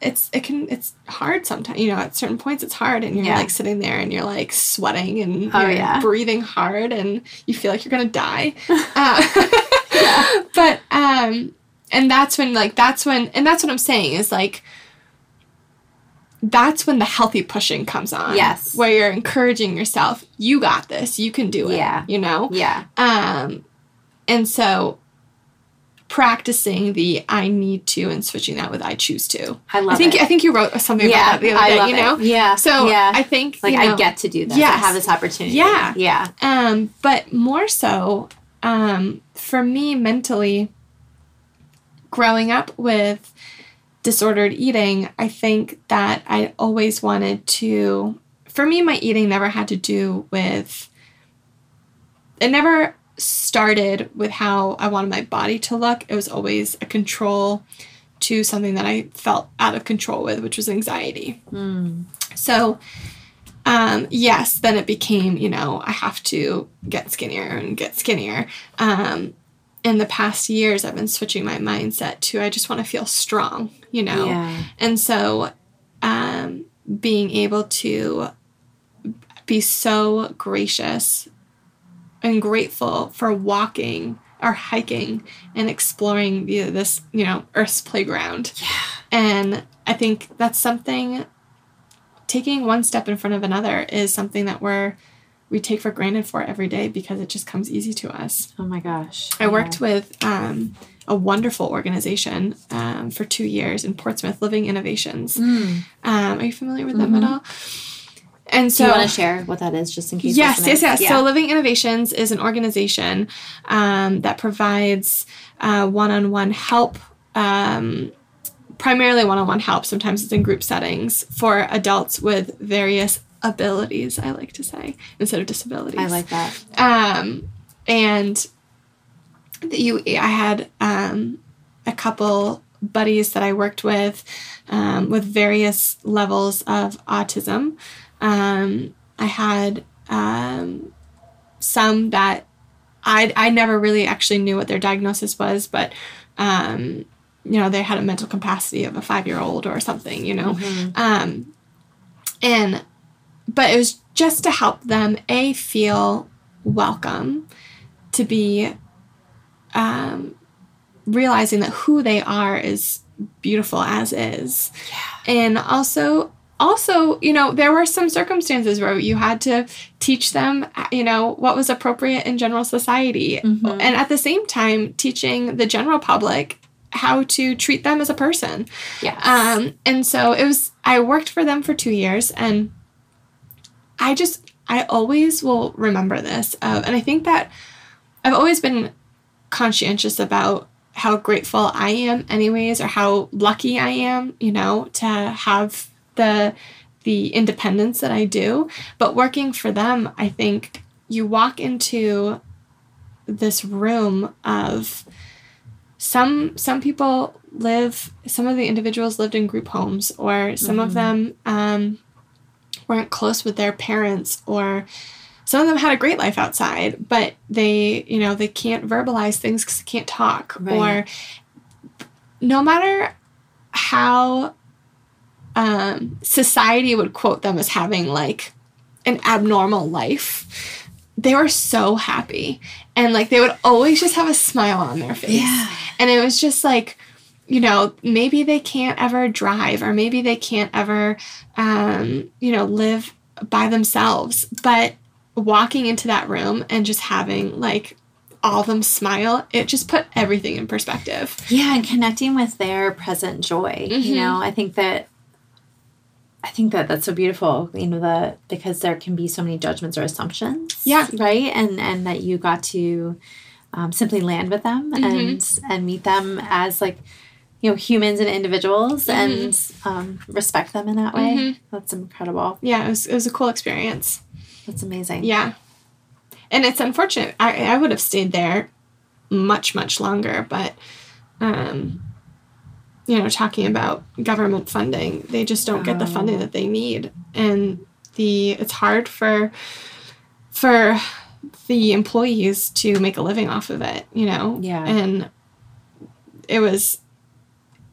it's it can it's hard sometimes you know at certain points it's hard and you're Yeah. like sitting there and you're like sweating and Oh, you're yeah. breathing hard and you feel like you're gonna die (laughs) uh, (laughs) but um and that's when like that's when and that's what i'm saying is like that's when the healthy pushing comes on Yes. where you're encouraging yourself you got this you can do it Yeah. you know yeah, um, and so practicing the I need to and switching that with I choose to. I love I think it. I think you wrote something yeah, about that the other I day, you know? it. Yeah. So yeah. I think like you know, I get to do this. Yeah, I have this opportunity. Yeah. Yeah. um, but more so, um, for me mentally, growing up with disordered eating, I think that I always wanted to. For me, my eating never had to do with. It never started with how I wanted my body to look. It was always a control to something that I felt out of control with, which was anxiety. Mm. So, um, yes, then it became, you know, I have to get skinnier and get skinnier. Um, in the past years, I've been switching my mindset to I just want to feel strong, you know? Yeah. And so, um, being able to be so gracious and grateful for walking or hiking and exploring the, this, you know, Earth's playground. Yeah. And I think that's something taking one step in front of another is something that we're we take for granted for every day because it just comes easy to us. Oh my gosh. I worked with um, a wonderful organization um, for two years in Portsmouth, Living Innovations. Mm. Um, are you familiar with them at all? And Do so, you want to share what that is, just in case? Yes, yes, yes. So, Living Innovations is an organization um, that provides one on one help, um, primarily one on one help. Sometimes it's in group settings for adults with various abilities, I like to say, instead of disabilities. I like that. Um, and you, I had um, a couple buddies that I worked with um, with various levels of autism. Um, I had um, some that I I never really actually knew what their diagnosis was, but um, you know they had a mental capacity of a five year old or something, you know, um, and but it was just to help them a feel welcome, to be um, realizing that who they are is beautiful as is, and also also you know there were some circumstances where you had to teach them you know what was appropriate in general society. Mhm. and at the same time teaching the general public how to treat them as a person. Yeah um, and so it was, I worked for them for two years and I just, I always will remember this. Uh, and I think that I've always been conscientious about how grateful I am anyways or how lucky I am, you know, to have the the independence that I do. But working for them, I think you walk into this room of some some people live some of the individuals lived in group homes or some mm-hmm. of them um, weren't close with their parents or some of them had a great life outside but they you know they can't verbalize things because they can't talk right. or no matter how um, society would quote them as having like an abnormal life they were so happy and like they would always just have a smile on their face yeah. and it was just like you know maybe they can't ever drive or maybe they can't ever um, you know live by themselves but walking into that room and just having like all of them smile, it just put everything in perspective. Yeah, and connecting with their present joy. Mm-hmm. You know, I think that I think that that's so beautiful, you know, that because there can be so many judgments or assumptions. Yeah. Right. And and that you got to um, simply land with them mm-hmm. and and meet them as like you know humans and individuals mm-hmm. and um, respect them in that way. Mm-hmm. That's incredible. Yeah, it was it was a cool experience. That's amazing. Yeah. And it's unfortunate. I, I would have stayed there much, much longer, but, um, you know, talking about government funding, they just don't oh. get the funding oh. that they need. And the, it's hard for, for the employees to make a living off of it, you know? Yeah. And it was,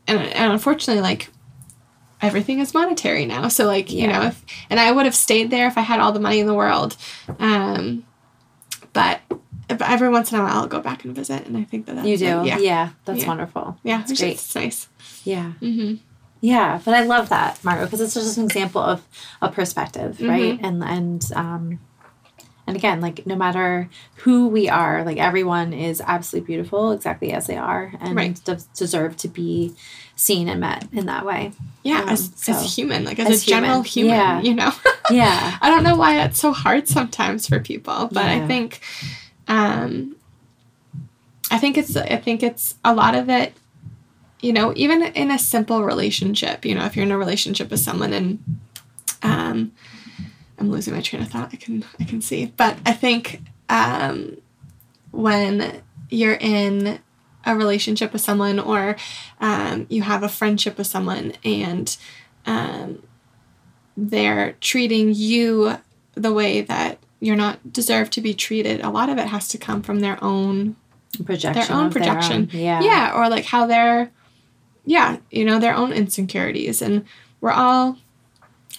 and, and unfortunately, like, everything is monetary now. So like, yeah. you know, if and I would have stayed there if I had all the money in the world. Um but every once in a while I'll go back and visit and I think that that's You do. Like, yeah. yeah. That's yeah. wonderful. Yeah, it's great. It's nice. Yeah. Mm-hmm. Yeah, but I love that, Margaux, because it's just an example of a perspective, mm-hmm. right? And and um and again, like no matter who we are, like everyone is absolutely beautiful exactly as they are and right. de- deserve to be seen and met in that way. Yeah, um, as, so, as human, like as, as a human. general human, yeah. you know? (laughs) yeah. I don't know why it's so hard sometimes for people, but yeah. I think um I think it's I think it's a lot of it you know, even in a simple relationship, you know, if you're in a relationship with someone and um I'm losing my train of thought. I can I can see, but I think um, when you're in a relationship with someone or um, you have a friendship with someone and um, they're treating you the way that you're not deserved to be treated, a lot of it has to come from their own projection. Their own projection. Their own, yeah. Yeah. Or like how they're yeah, you know, their own insecurities. And we're all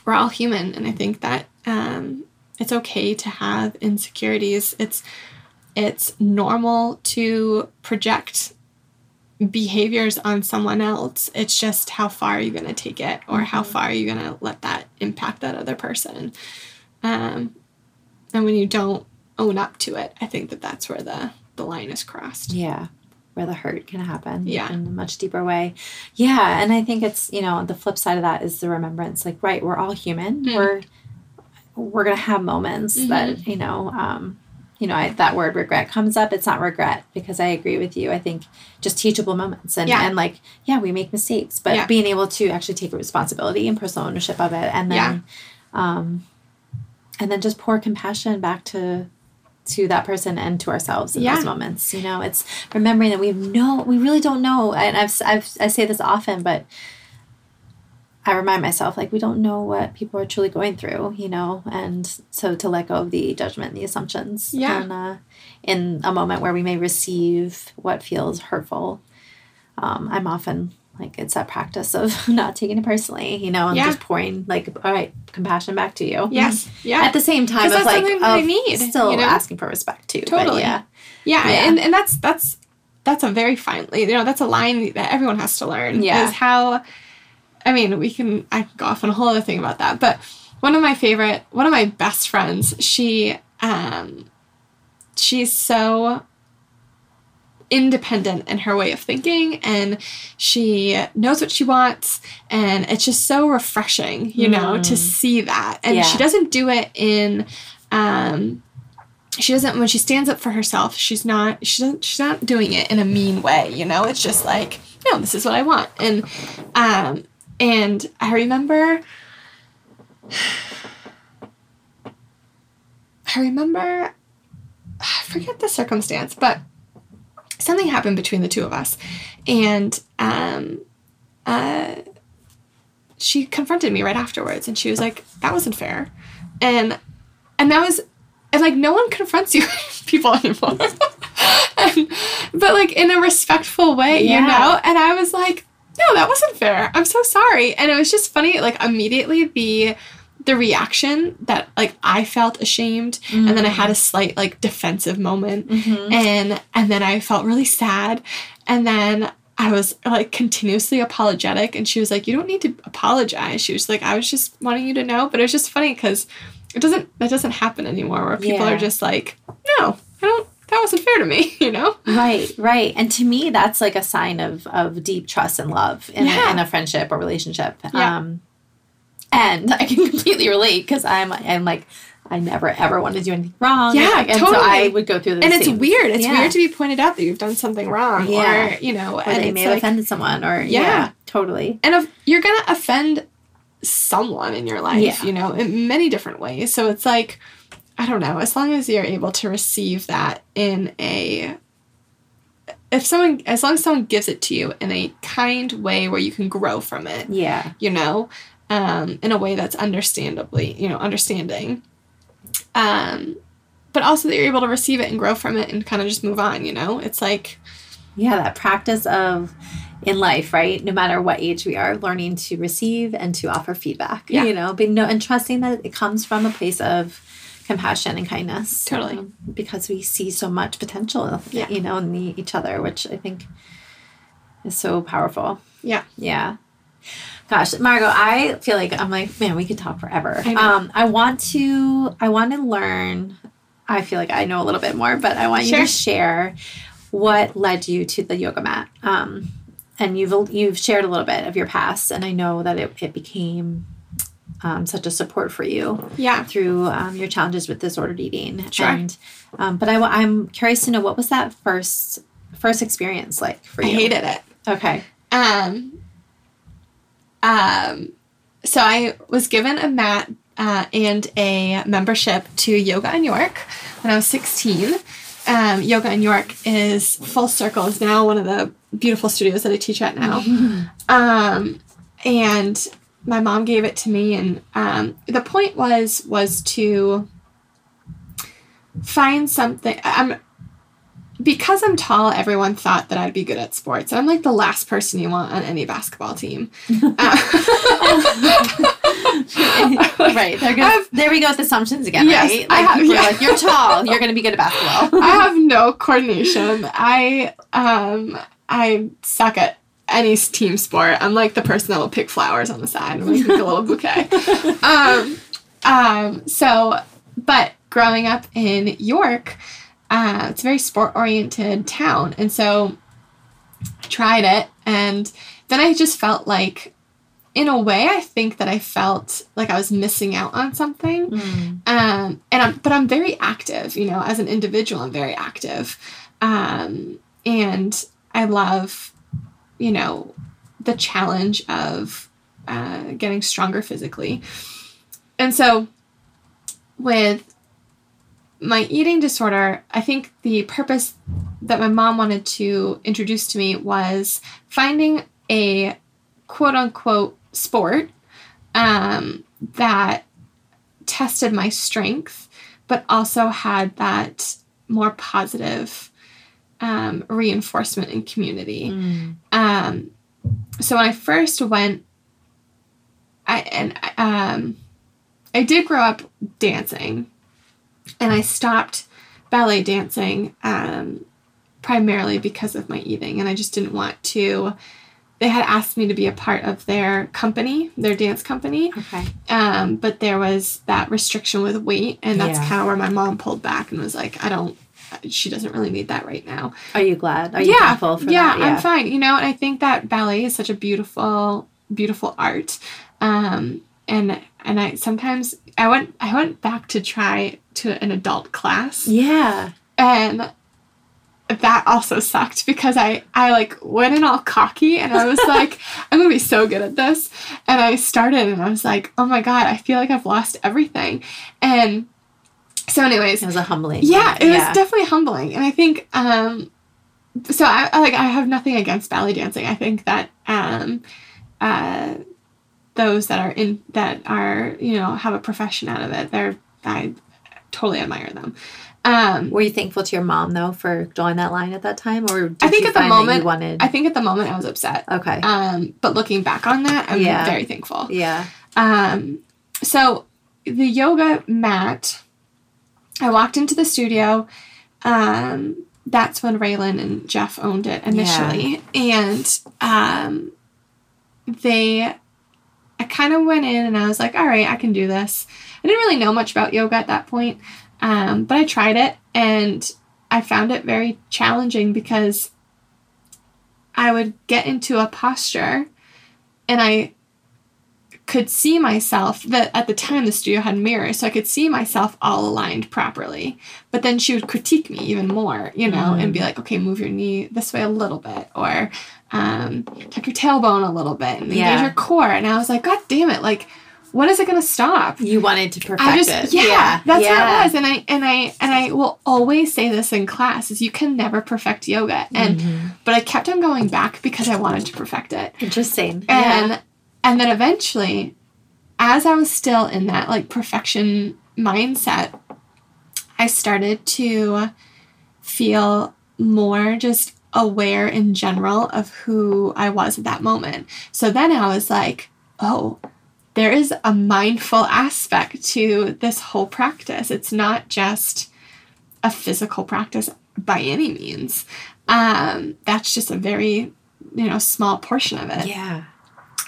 we're all human. And I think that um, it's okay to have insecurities. It's it's normal to project behaviors on someone else. It's just how far are you going to take it or how mm-hmm. far are you going to let that impact that other person. Um, and when you don't own up to it, I think that that's where the, the line is crossed. Yeah. Where the hurt can happen yeah. in a much deeper way. Yeah. And I think it's, you know, the flip side of that is the remembrance. Like, right, we're all human. Mm-hmm. We're we're gonna have moments mm-hmm. that you know um, you know I, that word regret comes up it's not regret because i agree with you i think just teachable moments and, yeah. and like yeah we make mistakes but yeah. being able to actually take responsibility and personal ownership of it and then yeah. um, and then just pour compassion back to to that person and to ourselves in those moments you know it's remembering that we have no we really don't know and I've, I've i say this often but I remind myself like we don't know what people are truly going through, you know, and so to let go of the judgment, and the assumptions, yeah, and, uh, in a moment where we may receive what feels hurtful, um, I'm often like it's that practice of (laughs) not taking it personally, you know, and yeah. just pouring like, all right, compassion back to you. Yes, (laughs) yeah. At the same time, of like, of need, still you know? asking for respect too. Totally. yeah. yeah, yeah, and and that's that's that's a very fine, you know, that's a line that everyone has to learn. Yeah, is how I mean, we can, I could go off on a whole other thing about that, but one of my favorite, one of my best friends, she, um, she's so independent in her way of thinking and she knows what she wants and it's just so refreshing you know to mm. see that and yeah. she doesn't do it in um she doesn't when she stands up for herself she's not she doesn't she's not doing it in a mean way you know it's just like no this is what i want and um and i remember (sighs) i remember (sighs) i forget the circumstance but something happened between the two of us. And um uh she confronted me right afterwards and she was like that wasn't fair. And and that was and like no one confronts you (laughs) people anymore. (laughs) And, but like in a respectful way Yeah. you know? And i was like no that wasn't fair. I'm so sorry. And it was just funny like immediately the the reaction that like i felt ashamed and then i had a slight like defensive moment. Mhm. and and then i felt really sad. And then i was like continuously apologetic and she was like you don't need to apologize. She was like i was just wanting you to know. But it was just funny because it doesn't that doesn't happen anymore where people Yeah. are just like no i don't that wasn't fair to me (laughs) you know Right, right. And to me, that's like a sign of of deep trust and love in, Yeah. in a friendship or relationship. Yeah. Um, and I can (laughs) completely relate because I'm I'm like I never ever want to do anything wrong. Yeah, and, and so totally. I would go through the and it's weird it's yeah. weird to be pointed out that you've done something wrong Yeah. or you know or and they may have like, offended someone or yeah, Yeah. totally. and if you're gonna offend someone in your life Yeah. you know in many different ways so it's like i don't know as long as you're able to receive that in a if someone as long as someone gives it to you in a kind way where you can grow from it Yeah, you know um in a way that's understandably you know understanding um but also that you're able to receive it and grow from it and kind of just move on you know it's like yeah. That practice of in life, right? No matter what age we are, learning to receive and to offer feedback. Yeah. You know, being no and trusting that it comes from a place of compassion and kindness. Totally. um, because we see so much potential, Yeah. you know, in the, each other, which I think is so powerful. yeah Yeah. Gosh, Margaux, I feel like I'm like, man, we could talk forever. I. Um, I want to, I want to learn. I feel like I know a little bit more, but I want you to share what led you to the yoga mat. Um, and you've you've shared a little bit of your past, and I know that it, it became um, such a support for you yeah through um, your challenges with disordered eating. Sure. And um, but I, I'm curious to know what was that first first experience like for you i hated it Okay. Um, um, so I was given a mat uh, and a membership to Yoga in York when I was 16. Um, Yoga in York is full circle, is now one of the beautiful studios that I teach at now. (laughs) Um, and my mom gave it to me, and um, the point was was to find something. I'm because I'm tall, everyone thought that I'd be good at sports. I'm like the last person you want on any basketball team. Uh, (laughs) right. There, goes, I've- there we go with assumptions again, Yes, right? I Like, have- yeah. like, you're tall, you're going to be good at basketball. (laughs) I have no coordination. I um I suck at any team sport. I'm like the person that will pick flowers on the side and like make a little bouquet. (laughs) Um, um, so, but growing up in York, uh, it's a very sport oriented town, and so I tried it, and then I just felt like, in a way, I think that I felt like I was missing out on something um, and I'm but I'm very active, you know, as an individual, I'm very active, um, and I love, you know, the challenge of uh, getting stronger physically, and so with my eating disorder, I think the purpose that my mom wanted to introduce to me was finding a quote unquote sport um, that tested my strength, but also had that more positive um, reinforcement and community. Um, so when I first went, I and um, I did grow up dancing, and I stopped ballet dancing um, primarily because of my eating, and I just didn't want to. They had asked me to be a part of their company, their dance company, Okay. um, but there was that restriction with weight, and that's Yeah. kind of where my mom pulled back and was like, "I don't." She doesn't really need that right now. Are you glad? Are you yeah, thankful for that? yeah. I'm fine. You know, and I think that ballet is such a beautiful, beautiful art. Um, and and I sometimes I went I went back to try to an adult class. Yeah. And that also sucked because I, I like went in all cocky and I was like, (laughs) I'm gonna be so good at this. And I started and I was like, oh my God, I feel like I've lost everything. And so anyways, It was a humbling. yeah, it yeah. was definitely humbling. And I think um so I I, like I have nothing against ballet dancing. I think that um uh those that are in that are, you know, have a profession out of it, they're I totally admire them. Um Were you thankful to your mom though for drawing that line at that time, or did I think you at the moment- you wanted? I think at the moment I was upset. okay. Um, but looking back on that, I'm Yeah. very thankful. yeah. Um, so the yoga mat, I walked into the studio. Um, that's when Raylan and Jeff owned it initially, and um, they, I kind of went in and I was like, all right, I can do this. I didn't really know much about yoga at that point, um, but I tried it and I found it very challenging because I would get into a posture and I could see myself that at the time the studio had mirrors so i could see myself all aligned properly but then she would critique me even more you know and be like okay move your knee this way a little bit or um, tuck your tailbone a little bit and engage Yeah. your core and i was like god damn it like when is it going to stop You wanted to perfect I just it. yeah, that's yeah. what it was, and I and I and I will always say this in class: is you can never perfect yoga, and Mhm. but I kept on going back because I wanted to perfect it, Interesting. and yeah. And then eventually as i was still in that like perfection mindset i started to feel more just aware in general of who i was at that moment. So then i was like oh there is a mindful aspect to this whole practice. It's not just a physical practice by any means. Um, that's just a very you know small portion of it. Yeah.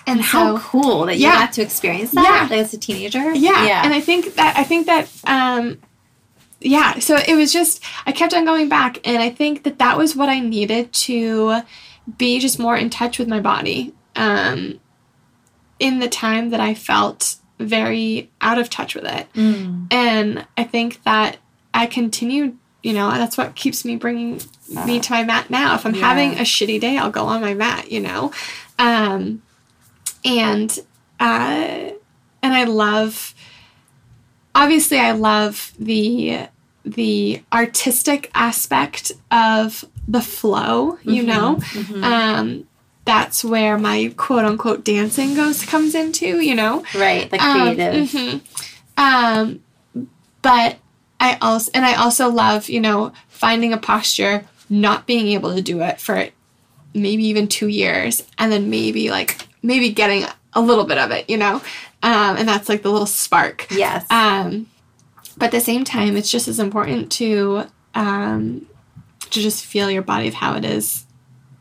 And How so cool that you Yeah. got to experience that Yeah. as a teenager. yeah. Yeah. and i think that i think that um yeah so it was just i kept on going back and i think that that was what i needed to be just more in touch with my body um in the time that i felt very out of touch with it Mm. and i think that i continued you know that's what keeps me bringing me to my mat now if i'm Yeah. having a shitty day i'll go on my mat you know um and uh and i love obviously i love the the artistic aspect of the flow you Mhm, know mhm. um that's where my quote unquote dancing goes comes into you know right. The um, creative. mhm. Um, but I also and I also love you know finding a posture, not being able to do it for maybe even two years, and then maybe like maybe getting a little bit of it, you know, um, and that's like the little spark. Yes. Um, but at the same time, it's just as important to um, to just feel your body of how it is.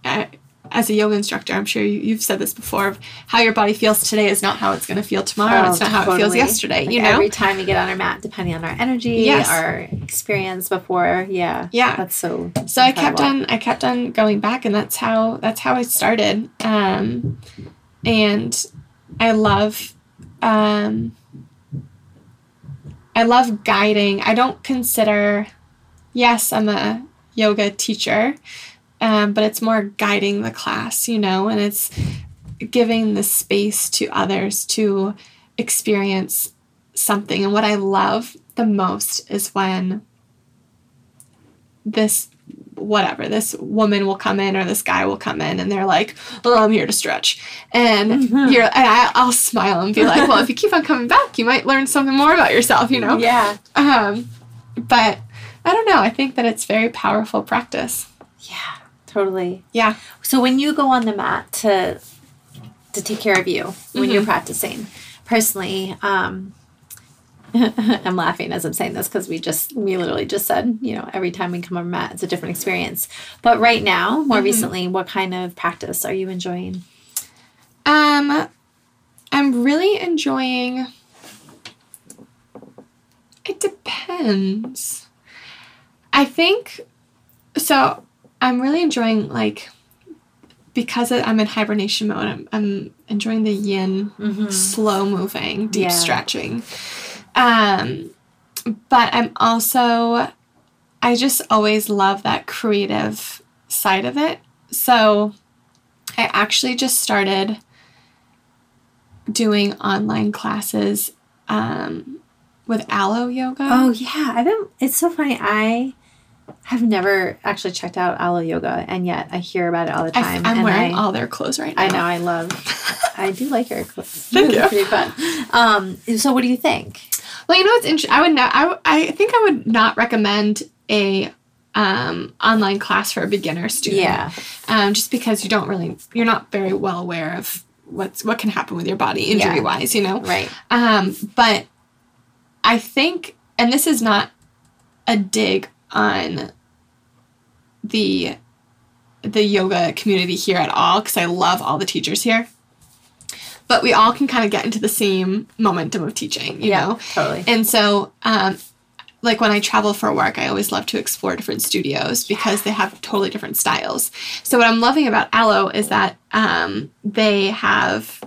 Uh, as a yoga instructor, I'm sure you, you've said this before. Of how your body feels today is not how it's going to feel tomorrow. Oh, it's not how it feels yesterday. Like you know? every time we get on our mat, depending on our energy, Yes. our experience before, yeah, yeah. that's so. so I kept on I kept on going back and that's how that's how I started. Um and I love um I love guiding. I don't consider yes, I'm a yoga teacher, um, but it's more guiding the class, you know, and it's giving the space to others to experience something. And what I love the most is when this whatever this woman will come in or this guy will come in and they're like well i'm here to stretch and Mhm. you're and I, i'll smile and be like well if you keep on coming back you might learn something more about yourself you know Yeah. um but i don't know i think that it's very powerful practice Yeah. Totally. yeah So when you go on the mat to to take care of you when Mhm. you're practicing, personally, um, (laughs) I'm laughing as I'm saying this because we just we literally just said you know every time we come on a mat it's a different experience. But right now, more Mhm. recently, what kind of practice are you enjoying? um i'm really enjoying it depends i think so i'm really enjoying like because i'm in hibernation mode i'm, I'm enjoying the yin Mm-hmm. slow moving deep Yeah. stretching um but I'm also, I just always love that creative side of it. So I actually just started doing online classes um, with Alo Yoga. Oh yeah, I've been. It's so funny. I have never actually checked out Alo Yoga, and yet I hear about it all the time. I, am wearing I, all their clothes right now. I know. I love. I do like your clothes. (laughs) Thank you. Pretty fun. Um. So, what do you think? Well, you know what's interesting? I would not. I, I think I would not recommend a um, online class for a beginner student. Yeah. Um, just because you don't really, you're not very well aware of what's what can happen with your body injury wise. You know. Right. Um, but I think, and this is not a dig on the the yoga community here at all because I love all the teachers here. But we all can kind of get into the same momentum of teaching, you know. Totally. And so, um, like when I travel for work, I always love to explore different studios because they have totally different styles. So what I'm loving about Alo is that um, they have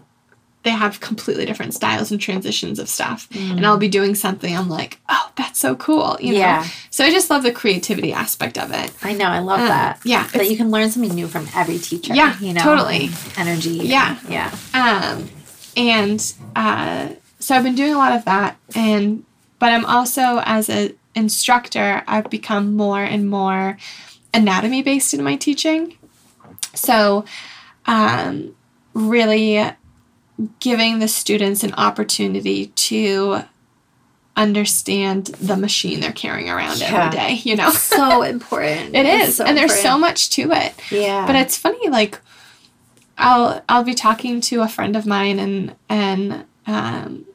they have completely different styles and transitions of stuff. And I'll be doing something, I'm like, oh, that's so cool, you know. Yeah. So I just love the creativity aspect of it. I know. I love Um, that. yeah, That you can learn something new from every teacher. Yeah, You know. totally. Energy. Yeah. Yeah. Um, and uh, so I've been doing a lot of that, and but I'm also as an instructor, I've become more and more anatomy based in my teaching. So, um, really giving the students an opportunity to understand the machine they're carrying around Yeah. every day. You know, So (laughs) important. It's so and there's so much to it. Yeah. But it's funny, like I'll I'll be talking to a friend of mine and and um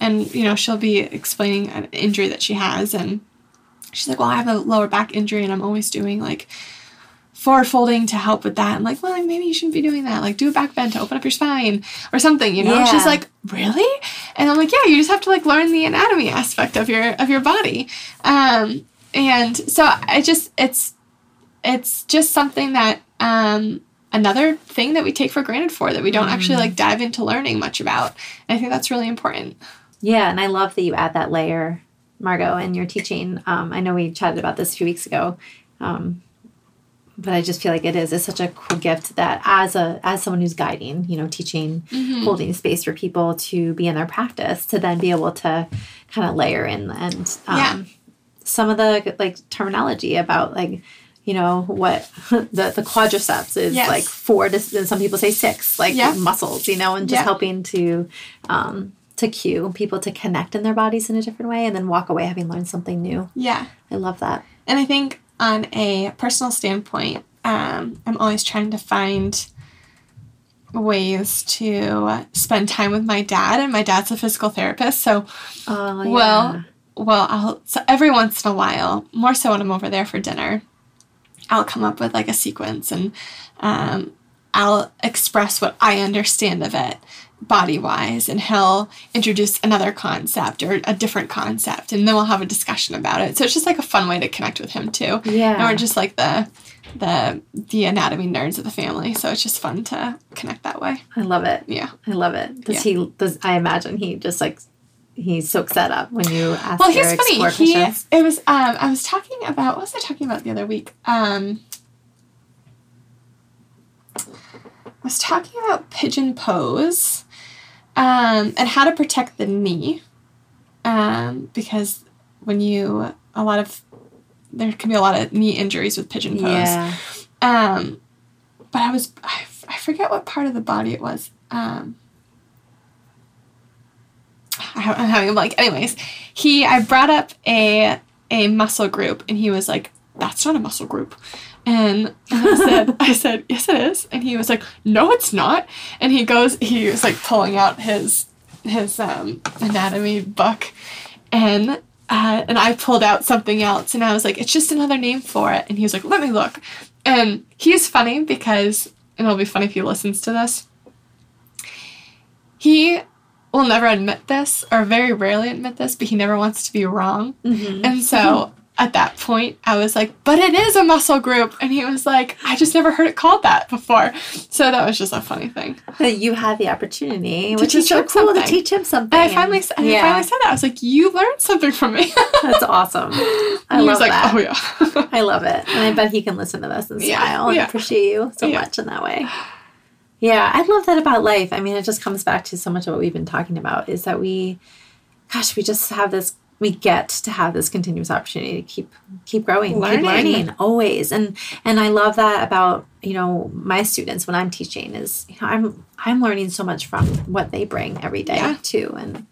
and you know she'll be explaining an injury that she has and she's like, well, I have a lower back injury and I'm always doing like forward folding to help with that. I'm like, well, like, maybe you shouldn't be doing that. Like, do a back bend to open up your spine or something. You know? And She's like, really? And I'm like, yeah, you just have to like learn the anatomy aspect of your of your body. Um, and so I just it's it's just something that um, another thing that we take for granted for that we don't actually like dive into learning much about. And I think that's really important. Yeah, and I love that you add that layer, Margaux, in your teaching. Um, I know we chatted about this a few weeks ago, um, but I just feel like it is it's such a cool gift that as a as someone who's guiding, you know, teaching, holding space for people to be in their practice, to then be able to kind of layer in and um, Yeah. some of the like terminology about like you know what (laughs) the the quadriceps is Yes. like four to and some people say six like Yeah. muscles you know and just Yeah. helping to um to cue people to connect in their bodies in a different way and then walk away having learned something new Yeah. i love that And I think on a personal standpoint, um, I'm always trying to find ways to spend time with my dad. And my dad's a physical therapist. So, oh yeah. well, well, I'll, so every once in a while, more so when I'm over there for dinner, I'll come up with like a sequence and um, I'll express what I understand of it body wise and he'll introduce another concept or a different concept and then we'll have a discussion about it. So it's just like a fun way to connect with him too. Yeah. and we're just like the the the anatomy nerds of the family. So it's just fun to connect that way. I love it. Yeah. I love it. Does he does i imagine he just like he soaks that up when you ask well he's funny. he questions. it was um i was talking about what was i talking about the other week? Um I was talking about pigeon pose um, and how to protect the knee um, because when you a lot of there can be a lot of knee injuries with pigeon pose yeah um, but I was I, f- I forget what part of the body it was. Um, I, I'm having a blank. Anyways, he I brought up a a muscle group and he was like, "That's not a muscle group," and I said, "I said yes, it is," and he was like, "No, it's not," and he goes, he was like pulling out his his um, anatomy book, and. Uh, and I pulled out something else, and I was like, "It's just another name for it." And he was like, "Let me look." And he's funny because, and it'll be funny if he listens to this. He will never admit this, or very rarely admit this, but he never wants to be wrong. Mhm. And so at that point, I was like, but it is a muscle group. And he was like, I just never heard it called that before. So that was just a funny thing. You had the opportunity, To which is so cool to teach him something. And I finally, and I finally said that. I was like, you learned something from me. (laughs) That's awesome. (laughs) I and he love was like, that. oh yeah. I love it. And I bet he can listen to this and Yeah, smile and appreciate you so Yeah. much in that way. Yeah, I love that about life. I mean, it just comes back to so much of what we've been talking about is that we, gosh, we just have this, we get to have this continuous opportunity to keep keep growing, Learning. keep learning always. And and I love that about you know my students when I'm teaching is you know I'm I'm learning so much from what they bring every day Yeah. too, and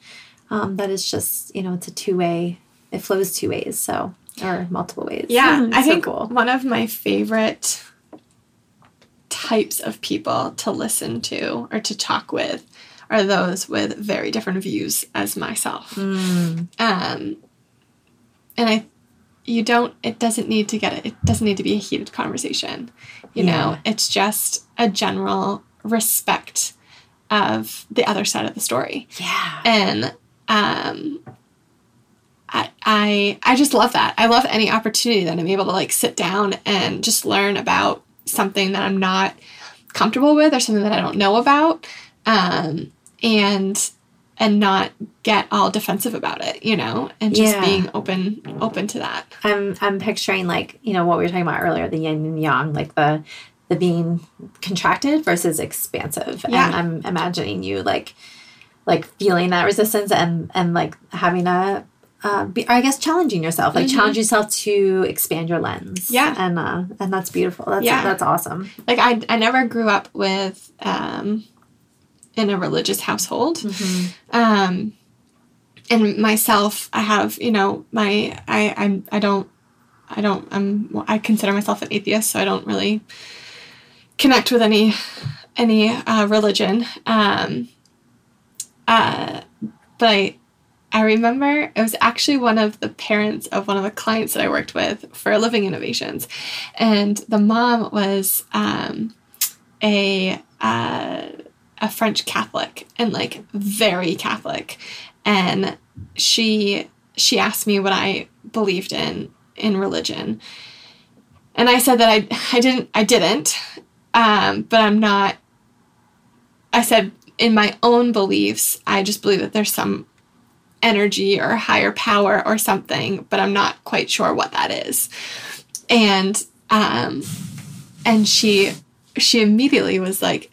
um, that is just you know it's a two way. It flows two ways, so or multiple ways. Yeah, (laughs) I So think cool. one of my favorite types of people to listen to or to talk with are those with very different views as myself. Mm, Um, and I, you don't. It doesn't need to get. It doesn't need to be a heated conversation. You know, it's just a general respect of the other side of the story yeah. and um I, I I just love that. I love any opportunity that I'm able to like sit down and just learn about something that I'm not comfortable with or something that I don't know about. Um and and not get all defensive about it, you know, and just Yeah. being open open to that. I'm I'm picturing like you know what we were talking about earlier, the yin and yang, like the the being contracted versus expansive. Yeah. And I'm imagining you like like feeling that resistance and and like having a uh, be, I guess challenging yourself, like Mhm. challenge yourself to expand your lens. Yeah. and uh, and that's beautiful. That's Yeah. that's awesome. Like I I never grew up with um in a religious household. um and myself i have you know my i i'm i don't i don't i'm i consider myself an atheist so i don't really connect with any any uh, religion. Um uh but i i remember it was actually one of the parents of one of the clients that i worked with for living innovations. And the mom was um a uh a French Catholic and like very Catholic, and she she asked me what I believed in in religion, and I said that I I didn't I didn't, um, but I'm not. I said in my own beliefs, I just believe that there's some energy or higher power or something, but I'm not quite sure what that is, and um, and she she immediately was like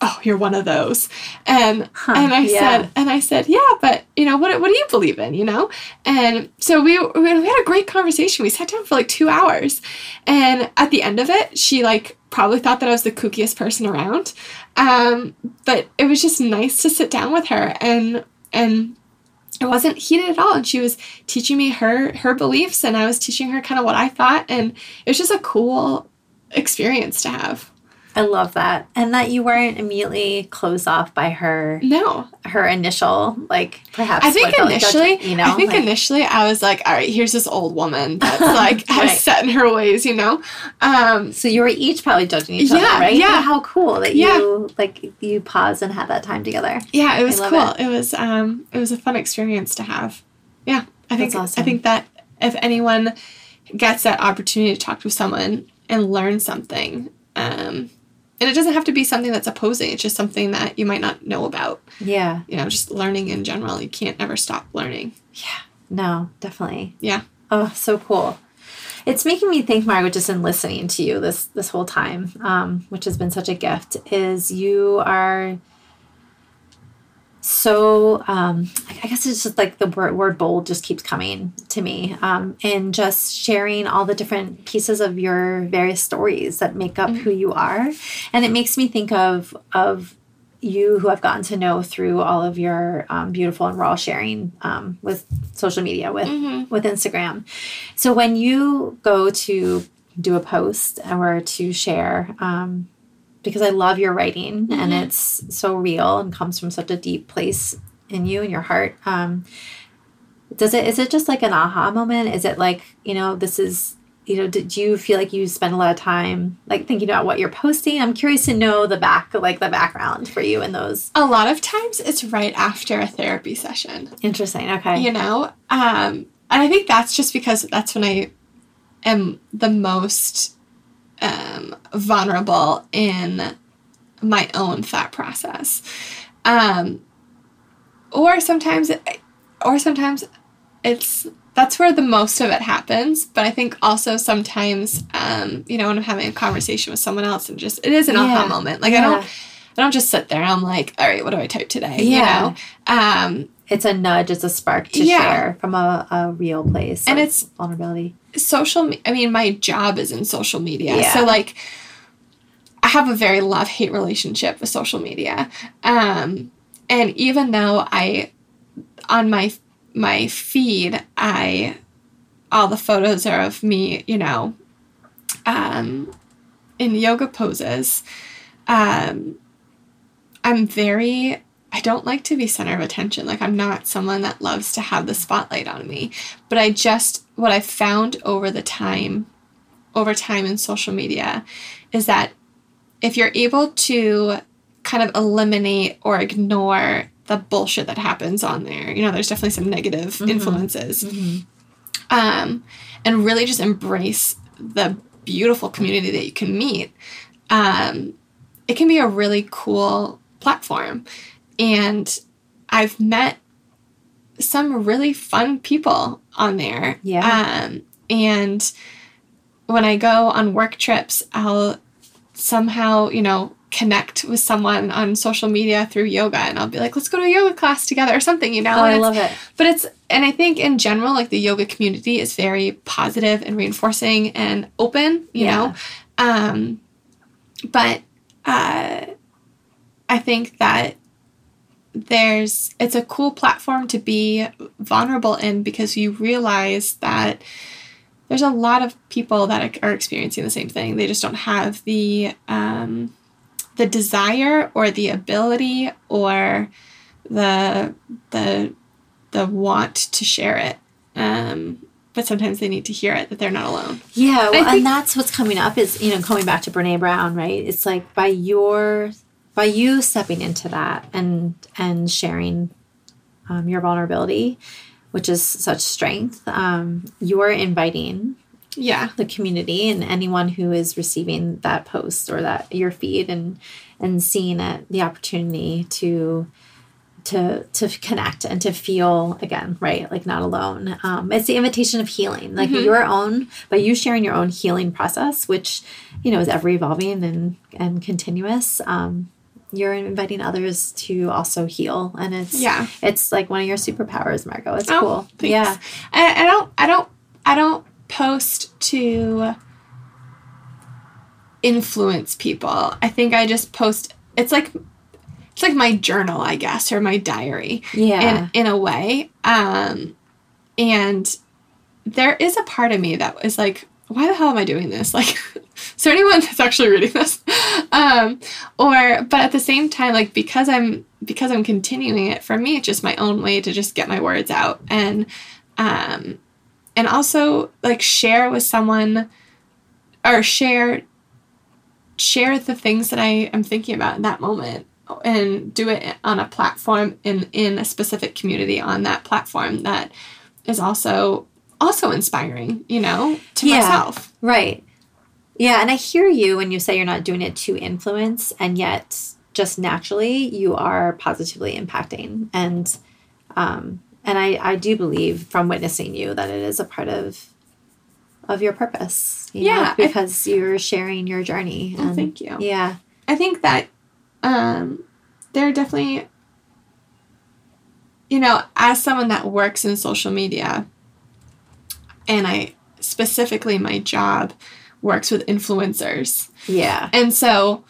oh you're one of those. And Huh, and i yeah. said and i said yeah but you know what what do you believe in you know? And so we we we had a great conversation. We sat down for like two hours. And at the end of it she like probably thought that i was the kookiest person around. Um but it was just nice to sit down with her and and it wasn't heated at all. And she was teaching me her her beliefs and i was teaching her kind of what i thought. And it was just a cool experience to have I love that, and that you weren't immediately closed off by her no her initial like perhaps. I think initially, judgment, you know, I think like- initially I was like, all right, here's this old woman that's (laughs) like Right. has set in her ways, you know. Um, So you were each probably judging each other, right? yeah. How cool that Yeah. you like you paused and had that time together. yeah, it was cool. It. was um, it was a fun experience to have. Yeah, I think awesome. I think that if anyone gets that opportunity to talk to someone and learn something, um, and it doesn't have to be something that's opposing. It's just something that you might not know about. Yeah. You know, just learning in general. You can't ever stop learning. Yeah. No, definitely. Yeah. Oh, so cool. It's making me think, Margaret, just in listening to you this this whole time, um, which has been such a gift, is you are so um, I guess it's just like the word, word bold just keeps coming to me um, and just sharing all the different pieces of your various stories that make up who you are and it makes me think of of you who I've gotten to know through all of your um, beautiful and raw sharing um, with social media with with Instagram. So when you go to do a post or to share, um, because I love your writing and it's so real and comes from such a deep place in you and your heart. Um, does it is it just like an aha moment? Is it like you know this is you know did you feel like you spend a lot of time like thinking about what you're posting? I'm curious to know the back like the background for you in those. A lot of times it's right after a therapy session. Interesting. Okay. you know um and I think that's just because that's when I am the most um, vulnerable in my own thought process. Um, or sometimes, it, or sometimes it's that's where the most of it happens. But I think also sometimes, um, you know, when I'm having a conversation with someone else and just it is an Yeah. aha moment. Like I don't, I don't just sit there. and I'm like, all right, what do I type today? Yeah. You know, um, It's a nudge, it's a spark to Yeah. share from a, a real place. And it's- vulnerability. social me- i mean my job is in social media Yeah. so like i have a very love hate relationship with social media um and even though i on my my feed i all the photos are of me you know um in yoga poses um i'm very I don't like to be center of attention. Like I'm not someone that loves to have the spotlight on me. But I just what I've found over the time over time in social media is that if you're able to kind of eliminate or ignore the bullshit that happens on there, you know, there's definitely some negative Mhm. influences. Mhm. Um, and really just embrace the beautiful community that you can meet. Um, it can be a really cool platform. And I've met some really fun people on there. Yeah. Um, and when I go on work trips, I'll somehow, you know, connect with someone on social media through yoga and I'll be like, let's go to a yoga class together or something, you know? Oh, I love it. but it's, and I think in general, like the yoga community is very positive and reinforcing and open, you Yeah. know? Um, but uh, I think that there's, it's a cool platform to be vulnerable in because you realize that there's a lot of people that are experiencing the same thing. They just don't have the, um, the desire or the ability or the the the want to share it. Um, but sometimes they need to hear it that they're not alone. Yeah, well, think- and that's what's coming up is you know coming back to Brene Brown, right? It's like by your by you stepping into that and and sharing um, your vulnerability, which is such strength. Um, you're inviting Yeah. the community and anyone who is receiving that post or that your feed and and seeing it the opportunity to to to connect and to feel again right like not alone um, it's the invitation of healing like Mhm. your own by you sharing your own healing process which you know is ever evolving and and continuous um, you're inviting others to also heal and it's Yeah. it's like one of your superpowers Margaux it's Oh, cool thanks. yeah I, I don't I don't I don't post to influence people. I think I just post it's like it's like my journal, I guess, or my diary. yeah in in a way. Um, and there is a part of me that is like, why the hell am I doing this? (laughs) Like, is there anyone that's actually reading this? (laughs) Um, or but at the same time, like because I'm because I'm continuing it for me, it's just my own way to just get my words out and um, and also like share with someone or share share the things that I am thinking about in that moment and do it on a platform in in a specific community on that platform that is also also inspiring, you know, to Yeah. myself. Right. Yeah, and I hear you when you say you're not doing it to influence, and yet just naturally you are positively impacting. And um, and I, I do believe from witnessing you that it is a part of of your purpose. you know, Yeah, I- because you're sharing your journey. And- thank you. Yeah. I think that um, there are definitely, you know, as someone that works in social media, and I specifically my job works with influencers. Yeah. And so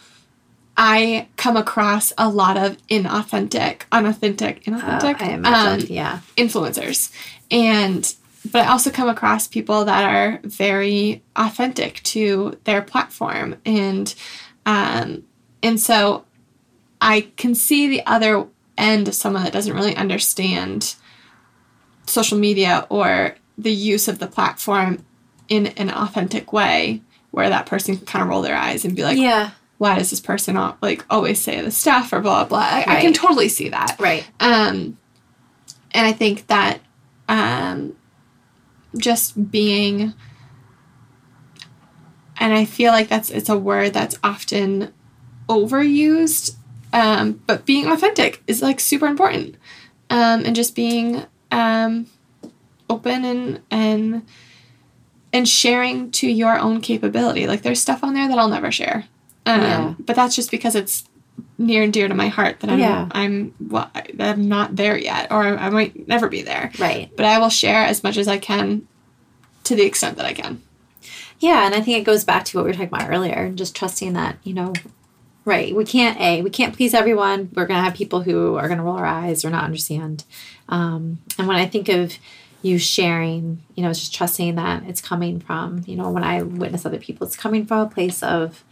I come across a lot of inauthentic, unauthentic, inauthentic I imagine. um, yeah. influencers. And but I also come across people that are very authentic to their platform and um and so I can see the other end of someone that doesn't really understand social media or the use of the platform in an authentic way where that person can kind of roll their eyes and be like yeah. why does this person not like always say the stuff or blah blah blah I, I can totally see that Right. um, and I think that um, just being and I feel like that's it's a word that's often overused. Um, but being authentic is like super important. Um, and just being um, open and and and sharing to your own capability. Like there's stuff on there that I'll never share. Um, Yeah. but that's just because it's near and dear to my heart that I'm Yeah. I'm well, I- that I'm not there yet or I might never be there. Right. But I will share as much as I can to the extent that I can. Yeah, and I think it goes back to what we were talking about earlier, and just trusting that, you know, right, we can't a, we can't please everyone. We're gonna have people who are gonna roll our eyes or not understand. Um, and when I think of you sharing, you know, just trusting that it's coming from, you know, when I witness other people, it's coming from a place of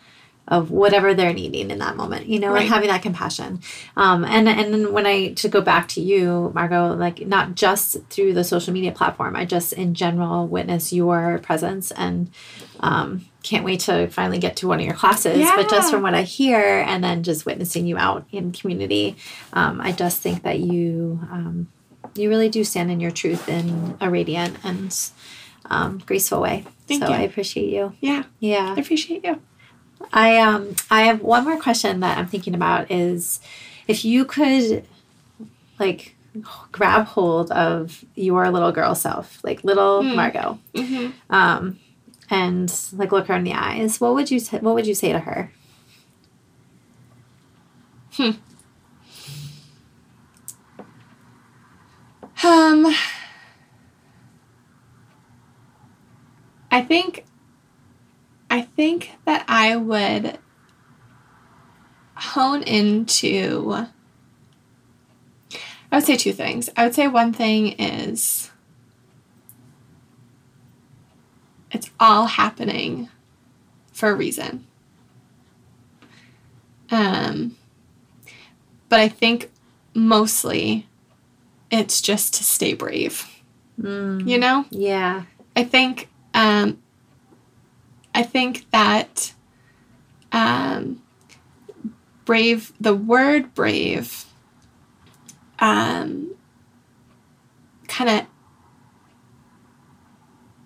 of whatever they're needing in that moment, you know, Right. and having that compassion. Um, and and then when I to go back to you, Margaux, like not just through the social media platform, I just in general witness your presence and um, can't wait to finally get to one of your classes. Yeah. But just from what I hear, and then just witnessing you out in community, um, I just think that you um, you really do stand in your truth in a radiant and um, graceful way. Thank so you. I appreciate you. Yeah, Yeah. I appreciate you. I um I have one more question that I'm thinking about is if you could like grab hold of your little girl self, like little Hmm. Margaux, hmm um, and like look her in the eyes, what would you say, what would you say to her? Um, I think, I think that I would hone into. I would say two things. I would say one thing is it's all happening for a reason. Um, but I think mostly it's just to stay brave. Mm, You know, yeah. I think um, I think that um, brave. The word brave um, kind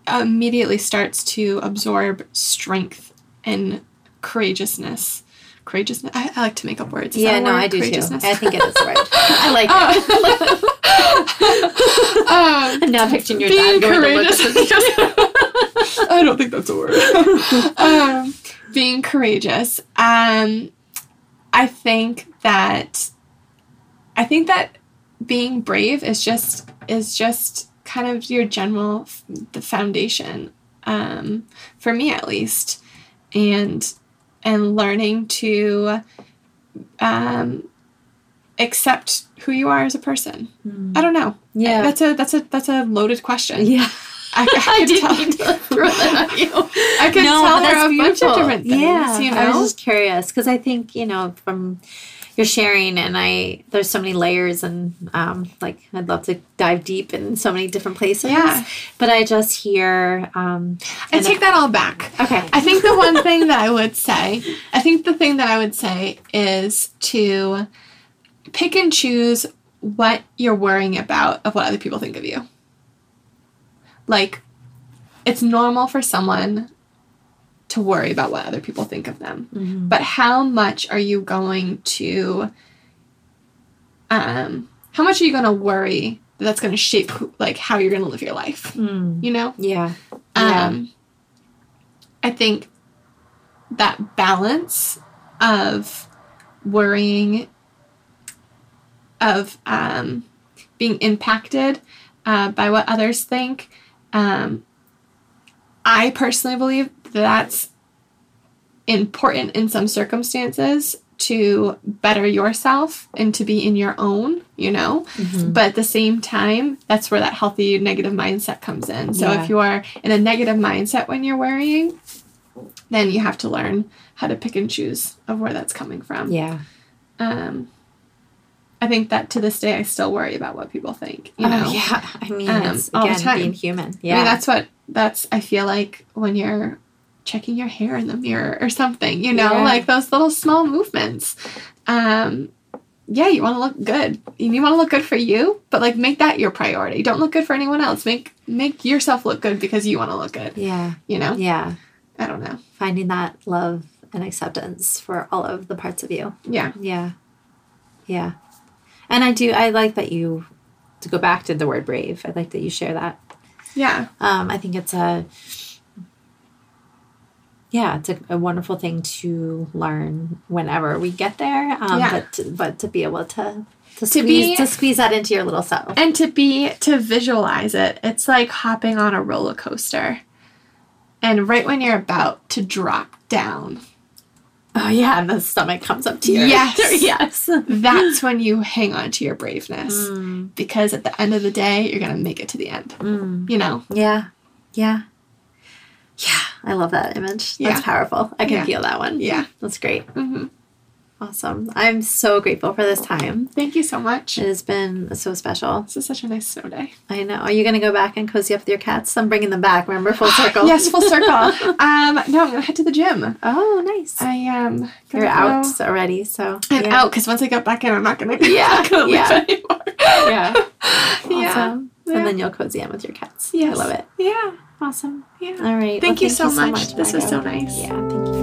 of immediately starts to absorb strength and courageousness. Courageousness. I, I like to make up words. Is Yeah, no? I do too. I think it is a word. I like (laughs) it. (laughs) (laughs) um, I'm now picturing your being dad going to look courageous. I don't think that's a word. um, being courageous. Um, I think that I think that being brave is just is just kind of your general f- the foundation um, for me at least, and and learning to um, accept who you are as a person. Mm. I don't know. Yeah. That's a that's a that's a loaded question. Yeah. I, I, (laughs) I could didn't tell- mean to (laughs) throw that at you. I could no, tell her a bunch of different things. Yeah, you I was just curious because I think you know from your sharing, and I there's so many layers, and um, like I'd love to dive deep in so many different places. Yeah. but I just hear. Um, I take that all back. okay. I think the one thing that I would say, I think the thing that I would say is to pick and choose what you're worrying about of what other people think of you. Like, it's normal for someone to worry about what other people think of them. Mhm. But how much are you going to um how much are you going to worry that that's going to shape who, like how you're going to live your life, Mm. you know? Yeah. Yeah. Um, I think that balance of worrying, of um, being impacted uh, by what others think, um, I personally believe that's important in some circumstances to better yourself and to be in your own, you know? Mhm. But at the same time, that's where that healthy negative mindset comes in. So Yeah. if you are in a negative mindset when you're worrying, then you have to learn how to pick and choose of where that's coming from. Yeah. Um, I think that to this day, I still worry about what people think. You know, Oh, yeah. I mean, Um, it's all the time. being human. I Yeah. mean, that's what that's. I feel like when you're checking your hair in the mirror or something, you know, Yeah. like those little small movements. Um, yeah, you want to look good. You want to look good for you, but like make that your priority. Don't look good for anyone else. Make make yourself look good because you want to look good. Yeah. You know? Yeah. I don't know. Finding that love and acceptance for all of the parts of you. Yeah. Yeah. Yeah. And I do I like that you to go back to the word brave. I like that you share that. Yeah. Um, I think it's a yeah, it's a, a wonderful thing to learn whenever we get there. Um, Yeah. but to, but to be able to to, To squeeze be- to squeeze that into your little self. And to be to visualize it, it's like hopping on a roller coaster. And right when you're about to drop down, Oh yeah, and the stomach comes up to you. Yes. (laughs) yes. that's when you hang on to your braveness. Mm, Because at the end of the day, you're gonna make it to the end. mm. You know? Yeah, yeah, yeah. I love that image. Yeah. That's powerful. I can Yeah. feel that one. Yeah. that's great. hmm Awesome. I'm so grateful for this time. Thank you so much. It has been so special. This is such a nice snow day. I know. Are you going to go back and cozy up with your cats? I'm bringing them back. Remember, full (gasps) circle. yes, full circle. (laughs) um, no, I'm gonna head to the gym. Oh, nice. I um, You're out already, so I'm yeah. out because once I get back in, I'm not gonna. Yeah, I'm not gonna leave yeah. anymore. Yeah. (laughs) yeah. Awesome. Yeah. And then you'll cozy in with your cats. Yes. I love it. Yeah. Awesome. Yeah. All right. Thank Well, you so much. This was so nice. Yeah. Thank